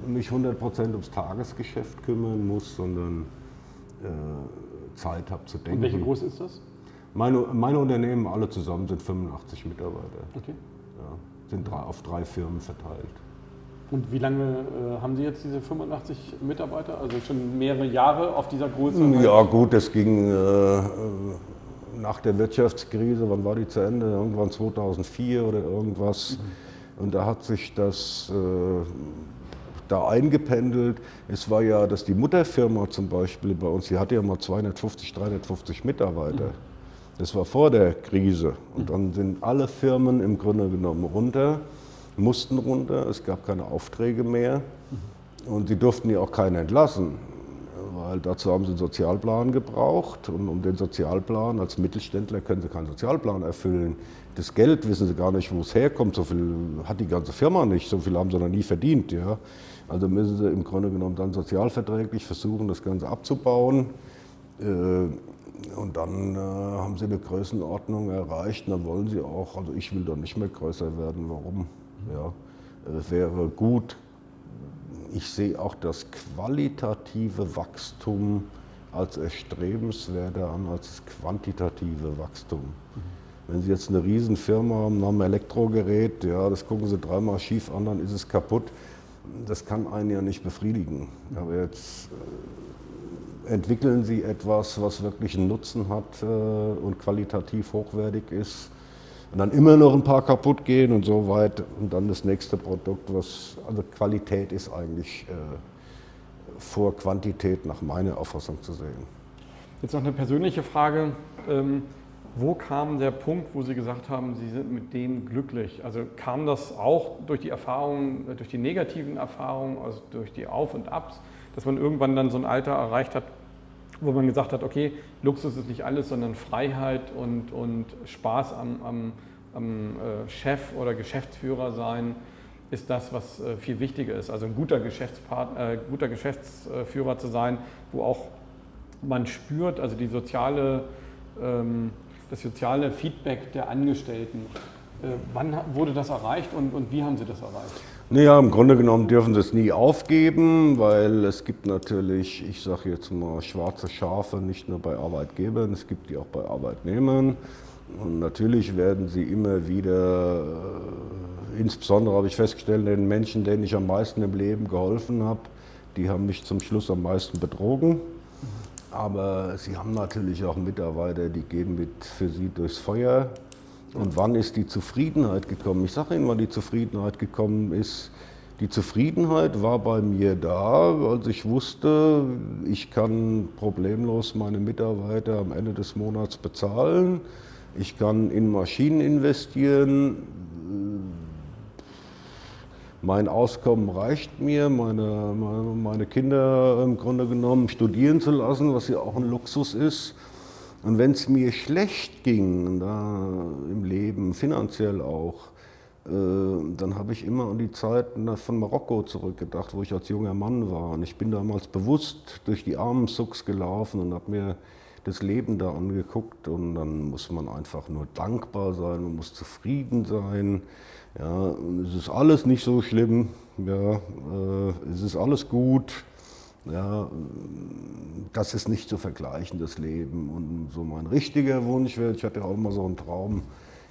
mich 100% ums Tagesgeschäft kümmern muss, sondern äh, Zeit habe zu denken. Und welche groß ist das? Meine, meine Unternehmen alle zusammen sind 85 Mitarbeiter. Okay. Ja, sind drei, auf drei Firmen verteilt. Und wie lange äh, haben Sie jetzt diese 85 Mitarbeiter? Also schon mehrere Jahre auf dieser Größe? Ja gut, das ging äh, nach der Wirtschaftskrise, wann war die zu Ende? Irgendwann 2004 oder irgendwas. Mhm. Und da hat sich das äh, da eingependelt. Es war ja, dass die Mutterfirma zum Beispiel bei uns, die hatte ja mal 250, 350 Mitarbeiter. Mhm. Das war vor der Krise. Und dann sind alle Firmen im Grunde genommen runter, mussten runter. Es gab keine Aufträge mehr. Und sie durften ja auch keinen entlassen, weil dazu haben sie einen Sozialplan gebraucht. Und um den Sozialplan, als Mittelständler können sie keinen Sozialplan erfüllen. Das Geld wissen sie gar nicht, wo es herkommt. So viel hat die ganze Firma nicht, so viel haben sie noch nie verdient. Ja. Also müssen sie im Grunde genommen dann sozialverträglich versuchen, das Ganze abzubauen. Äh, und dann äh, haben sie eine Größenordnung erreicht. Und dann wollen sie auch, also ich will da nicht mehr größer werden. Warum? Ja, es wäre gut. Ich sehe auch das qualitative Wachstum als erstrebenswerter an als das quantitative Wachstum. Mhm. Wenn Sie jetzt eine Riesenfirma haben, haben ein Elektrogerät, ja, das gucken Sie dreimal schief an, dann ist es kaputt. Das kann einen ja nicht befriedigen. Aber jetzt äh, entwickeln Sie etwas, was wirklich einen Nutzen hat äh, und qualitativ hochwertig ist. Und dann immer noch ein paar kaputt gehen und so weit. Und dann das nächste Produkt, was, also Qualität ist eigentlich äh, vor Quantität nach meiner Auffassung zu sehen. Jetzt noch eine persönliche Frage. Ähm, wo kam der Punkt, wo Sie gesagt haben, Sie sind mit dem glücklich? Also kam das auch durch die Erfahrungen, durch die negativen Erfahrungen, also durch die Auf und Abs? dass man irgendwann dann so ein Alter erreicht hat, wo man gesagt hat, okay, Luxus ist nicht alles, sondern Freiheit und, und Spaß am, am, am äh, Chef oder Geschäftsführer sein ist das, was äh, viel wichtiger ist. Also ein guter, Geschäftspartner, äh, guter Geschäftsführer zu sein, wo auch man spürt, also die soziale, ähm, das soziale Feedback der Angestellten. Äh, wann wurde das erreicht und, und wie haben Sie das erreicht? Naja, im Grunde genommen dürfen sie es nie aufgeben, weil es gibt natürlich, ich sage jetzt mal, schwarze Schafe nicht nur bei Arbeitgebern, es gibt die auch bei Arbeitnehmern. Und natürlich werden sie immer wieder, äh, insbesondere habe ich festgestellt, den Menschen, denen ich am meisten im Leben geholfen habe, die haben mich zum Schluss am meisten betrogen. Aber sie haben natürlich auch Mitarbeiter, die gehen mit für sie durchs Feuer. Und wann ist die Zufriedenheit gekommen? Ich sage Ihnen, wann die Zufriedenheit gekommen ist. Die Zufriedenheit war bei mir da, als ich wusste, ich kann problemlos meine Mitarbeiter am Ende des Monats bezahlen. Ich kann in Maschinen investieren. Mein Auskommen reicht mir, meine, meine Kinder im Grunde genommen studieren zu lassen, was ja auch ein Luxus ist. Und wenn es mir schlecht ging, da im Leben, finanziell auch, äh, dann habe ich immer an die Zeit von Marokko zurückgedacht, wo ich als junger Mann war. Und ich bin damals bewusst durch die armen Sucks gelaufen und habe mir das Leben da angeguckt. Und dann muss man einfach nur dankbar sein, man muss zufrieden sein. Ja, es ist alles nicht so schlimm, ja, äh, es ist alles gut. Ja, das ist nicht zu vergleichen, das Leben. Und so mein richtiger Wunsch wäre, ich hatte auch immer so einen Traum,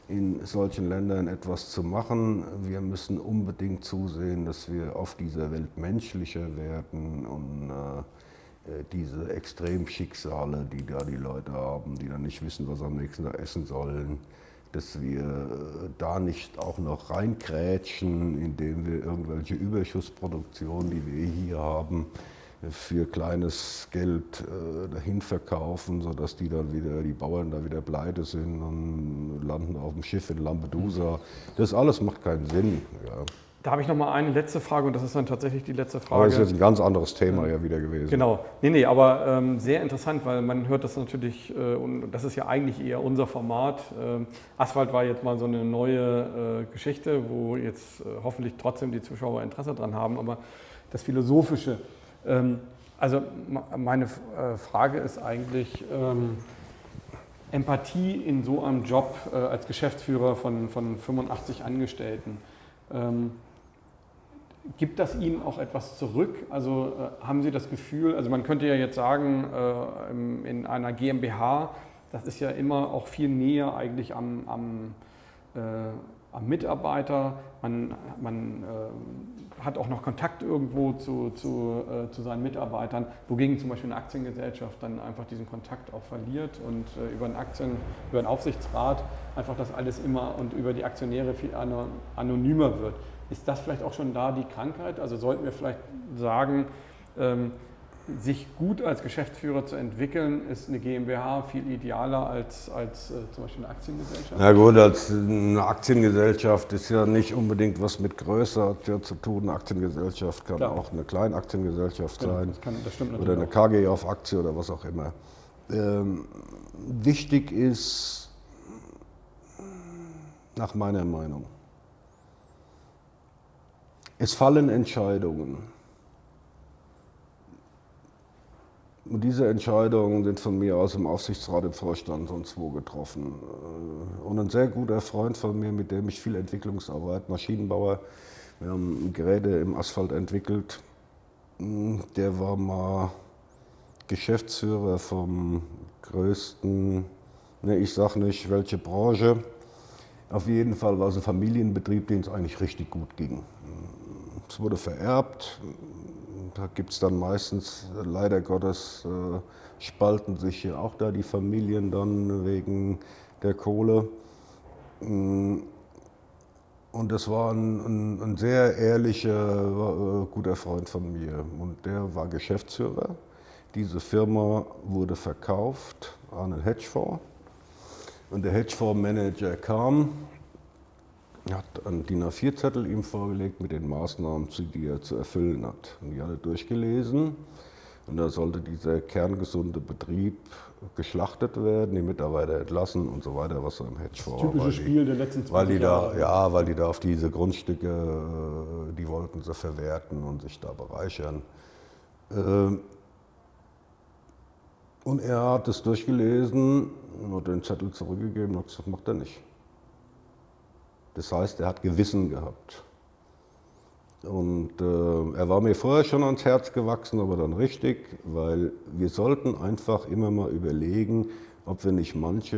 in solchen Ländern etwas zu machen. Wir müssen unbedingt zusehen, dass wir auf dieser Welt menschlicher werden und äh, diese Extremschicksale, die da die Leute haben, die dann nicht wissen, was am nächsten Tag essen sollen, dass wir da nicht auch noch reinkrätschen, indem wir irgendwelche Überschussproduktionen, die wir hier haben, für kleines Geld äh, dahin verkaufen, sodass die dann wieder, die Bauern da wieder pleite sind und landen auf dem Schiff in Lampedusa. Das alles macht keinen Sinn. Ja. Da habe ich noch mal eine letzte Frage und das ist dann tatsächlich die letzte Frage. Aber das ist jetzt ein ganz anderes Thema ja wieder gewesen. Genau. Nee, nee, aber ähm, sehr interessant, weil man hört das natürlich, äh, und das ist ja eigentlich eher unser Format. Äh, Asphalt war jetzt mal so eine neue äh, Geschichte, wo jetzt äh, hoffentlich trotzdem die Zuschauer Interesse dran haben, aber das Philosophische. Ähm, also meine äh, Frage ist eigentlich, ähm, Empathie in so einem Job äh, als Geschäftsführer von, von 85 Angestellten, ähm, gibt das Ihnen auch etwas zurück? Also äh, haben Sie das Gefühl, also man könnte ja jetzt sagen, in einer GmbH, das ist ja immer auch viel näher eigentlich am, am am Mitarbeiter, man, man äh, hat auch noch Kontakt irgendwo zu, zu, äh, zu, seinen Mitarbeitern, wogegen zum Beispiel eine Aktiengesellschaft dann einfach diesen Kontakt auch verliert und äh, über einen Aktien, über einen Aufsichtsrat einfach das alles immer und über die Aktionäre viel anonymer wird. Ist das vielleicht auch schon da die Krankheit? Also sollten wir vielleicht sagen, ähm, sich gut als Geschäftsführer zu entwickeln, ist eine GmbH viel idealer als, als äh, zum Beispiel eine Aktiengesellschaft? Na gut, als eine Aktiengesellschaft ist ja nicht unbedingt was mit Größe zu tun. Eine Aktiengesellschaft kann Klar. auch eine Kleinaktiengesellschaft genau, sein. Das kann, das stimmt oder eine KG auf Aktie oder was auch immer. Ähm, wichtig ist, nach meiner Meinung, es fallen Entscheidungen Und diese Entscheidungen sind von mir aus im Aufsichtsrat, im Vorstand sonst wo getroffen. Äh, und ein sehr guter Freund von mir, mit dem ich viel Entwicklungsarbeit, Maschinenbauer, wir haben Geräte im Asphalt entwickelt, hm, der war mal Geschäftsführer vom größten, ne, ich sage nicht welche Branche, auf jeden Fall war es ein Familienbetrieb, dem es eigentlich richtig gut ging. Es wurde vererbt, da gibt es dann meistens, leider Gottes, äh, spalten sich hier auch da die Familien dann wegen der Kohle. Mm, und das war ein, ein, ein sehr ehrlicher, äh, guter Freund von mir. Und der war Geschäftsführer. Diese Firma wurde verkauft an einen Hedgefonds. Und der Hedgefondsmanager kam hat einen DIN A4-Zettel ihm vorgelegt mit den Maßnahmen, die er zu erfüllen hat. Und die hat er durchgelesen. Und da sollte dieser kerngesunde Betrieb geschlachtet werden, die Mitarbeiter entlassen und so weiter, was so im Hedge war. Typische Spiel der letzten 20 weil die Jahre. Da, ja, weil die da auf diese Grundstücke, äh, die wollten sie verwerten und sich da bereichern. Ähm, und er hat es durchgelesen, hat den Zettel zurückgegeben und hat gesagt, macht er nicht. Das heißt, er hat Gewissen gehabt. Und äh, er war mir vorher schon ans Herz gewachsen, aber dann richtig, weil wir sollten einfach immer mal überlegen, ob wir nicht manche,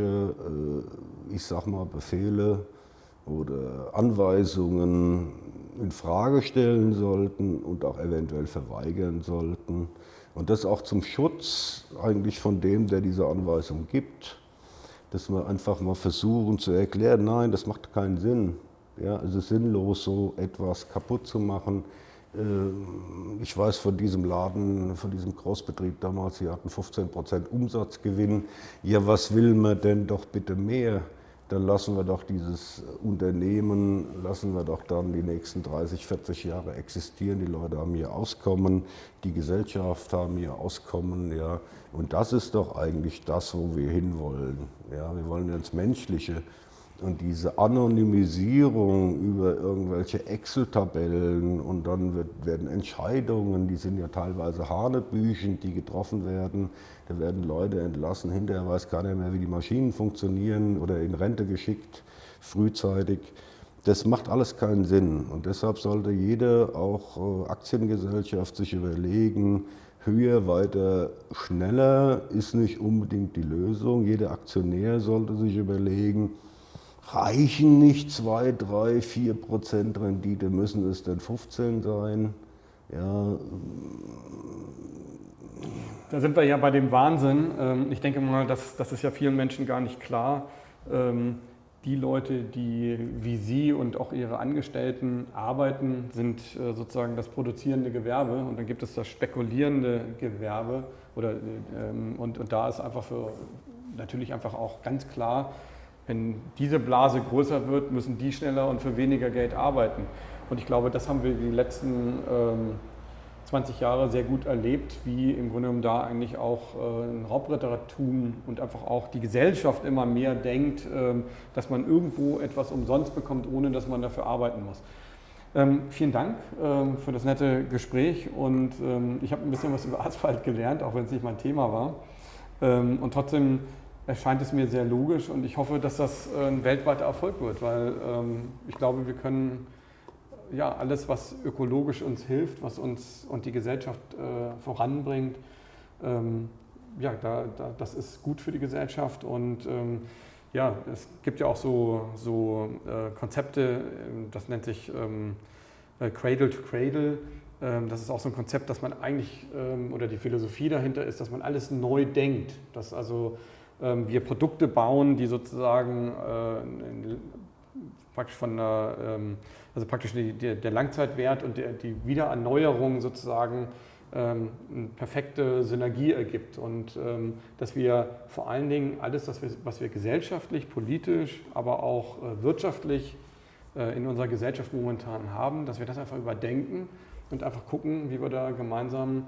äh, ich sag mal, Befehle oder Anweisungen in Frage stellen sollten und auch eventuell verweigern sollten. Und das auch zum Schutz eigentlich von dem, der diese Anweisung gibt dass wir einfach mal versuchen zu erklären, nein, das macht keinen Sinn. Ja, es ist sinnlos, so etwas kaputt zu machen. Äh, ich weiß von diesem Laden, von diesem Großbetrieb damals, sie hatten 15 Prozent Umsatzgewinn. Ja, was will man denn doch bitte mehr? Dann lassen wir doch dieses Unternehmen, lassen wir doch dann die nächsten 30, 40 Jahre existieren. Die Leute haben hier Auskommen, die Gesellschaft haben hier Auskommen, ja. Und das ist doch eigentlich das, wo wir hinwollen. Ja, wir wollen ins Menschliche. Und diese Anonymisierung über irgendwelche Excel-Tabellen und dann wird, werden Entscheidungen, die sind ja teilweise hanebüchend, die getroffen werden. Da werden Leute entlassen, hinterher weiß keiner mehr, wie die Maschinen funktionieren oder in Rente geschickt, frühzeitig. Das macht alles keinen Sinn. Und deshalb sollte jede, auch äh, Aktiengesellschaft, sich überlegen, höher, weiter, schneller ist nicht unbedingt die Lösung. Jeder Aktionär sollte sich überlegen, reichen nicht 2, 3, 4 Prozent Rendite, müssen es denn 15 sein? Ja. Da sind wir ja bei dem Wahnsinn. Ähm, ich denke mal, das, das ist ja vielen Menschen gar nicht klar. Ähm, die Leute, die wie Sie und auch Ihre Angestellten arbeiten, sind äh, sozusagen das produzierende Gewerbe und dann gibt es das spekulierende Gewerbe. Oder, ähm, und, und da ist einfach für natürlich einfach auch ganz klar, wenn diese Blase größer wird, müssen die schneller und für weniger Geld arbeiten. Und ich glaube, das haben wir die letzten 20 Jahre sehr gut erlebt, wie im Grunde genommen da eigentlich auch äh, ein Raubrittertum und einfach auch die Gesellschaft immer mehr denkt, ähm, dass man irgendwo etwas umsonst bekommt, ohne dass man dafür arbeiten muss. Ähm, vielen Dank ähm, für das nette Gespräch und ich habe ein bisschen was über Asphalt gelernt, auch wenn es nicht mein Thema war. Und trotzdem erscheint es mir sehr logisch und ich hoffe, dass das äh, ein weltweiter Erfolg wird, weil ich glaube, wir können ja alles, was ökologisch uns hilft, was uns und die Gesellschaft äh, voranbringt, ähm, ja, da, da, das ist gut für die Gesellschaft und ähm, Ja, es gibt ja auch so, so äh, Konzepte, ähm, das nennt sich ähm, äh, Cradle to Cradle. Ähm, das ist auch so ein Konzept, dass man eigentlich, ähm, oder die Philosophie dahinter ist, dass man alles neu denkt. Dass also wir Produkte bauen, die sozusagen äh, praktisch von der, ähm, also praktisch die, die, der Langzeitwert und der, die Wiedererneuerung sozusagen ähm, eine perfekte Synergie ergibt und ähm, dass wir vor allen Dingen alles, was wir, was wir gesellschaftlich, politisch, aber auch äh, wirtschaftlich äh, in unserer Gesellschaft momentan haben, dass wir das einfach überdenken und einfach gucken, wie wir da gemeinsam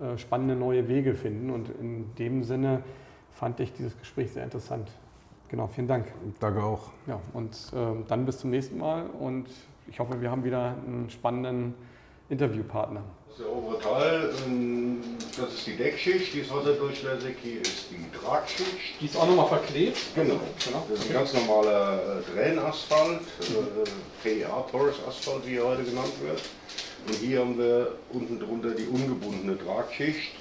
äh, spannende neue Wege finden. Und in dem Sinne fand ich dieses Gespräch sehr interessant. Genau, vielen Dank. Danke auch. Ja, und ähm, dann bis zum nächsten Mal und ich hoffe, wir haben wieder einen spannenden Interviewpartner. Das ist der obere Teil, das ist die Deckschicht, die ist wasserdurchlässig, hier ist die Tragschicht. Die ist auch nochmal verklebt? Genau. genau. Das ist ein ganz normaler äh, Tränenasphalt, mhm. PEA Porous Asphalt, wie er heute genannt wird. Und hier haben wir unten drunter die ungebundene Tragschicht.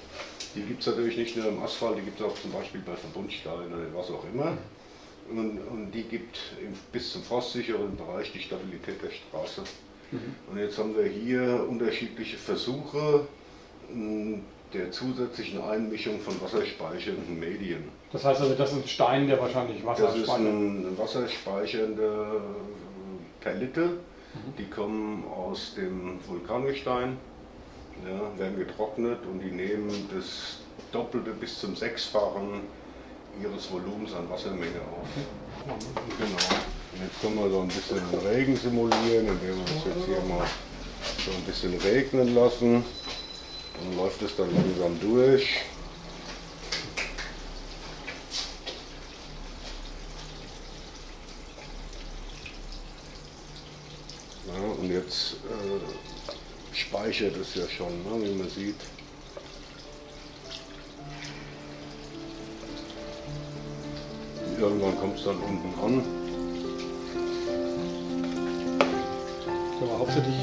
Die gibt es natürlich nicht nur im Asphalt, die gibt es auch zum Beispiel bei Verbundsteinen oder was auch immer. Und, und die gibt bis zum frostsicheren Bereich die Stabilität der Straße. Mhm. Und jetzt haben wir hier unterschiedliche Versuche der zusätzlichen Einmischung von wasserspeichernden Medien. Das heißt also, das ist ein Stein, der wahrscheinlich Wasser Das ist ein wasserspeichernde Perlite. Mhm. Die kommen aus dem Vulkangestein, ja, werden getrocknet und die nehmen das Doppelte bis zum Sechsfachen ihres Volumens an Wassermenge auf. Genau. Und jetzt können wir so ein bisschen Regen simulieren, indem wir es jetzt hier mal so ein bisschen regnen lassen. Dann läuft es dann langsam durch. Ja, und jetzt äh, speichert es ja schon, ne, wie man sieht. Irgendwann kommt es dann unten an. Ja, hauptsächlich.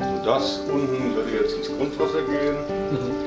Und das unten würde jetzt ins Grundwasser gehen. Mhm.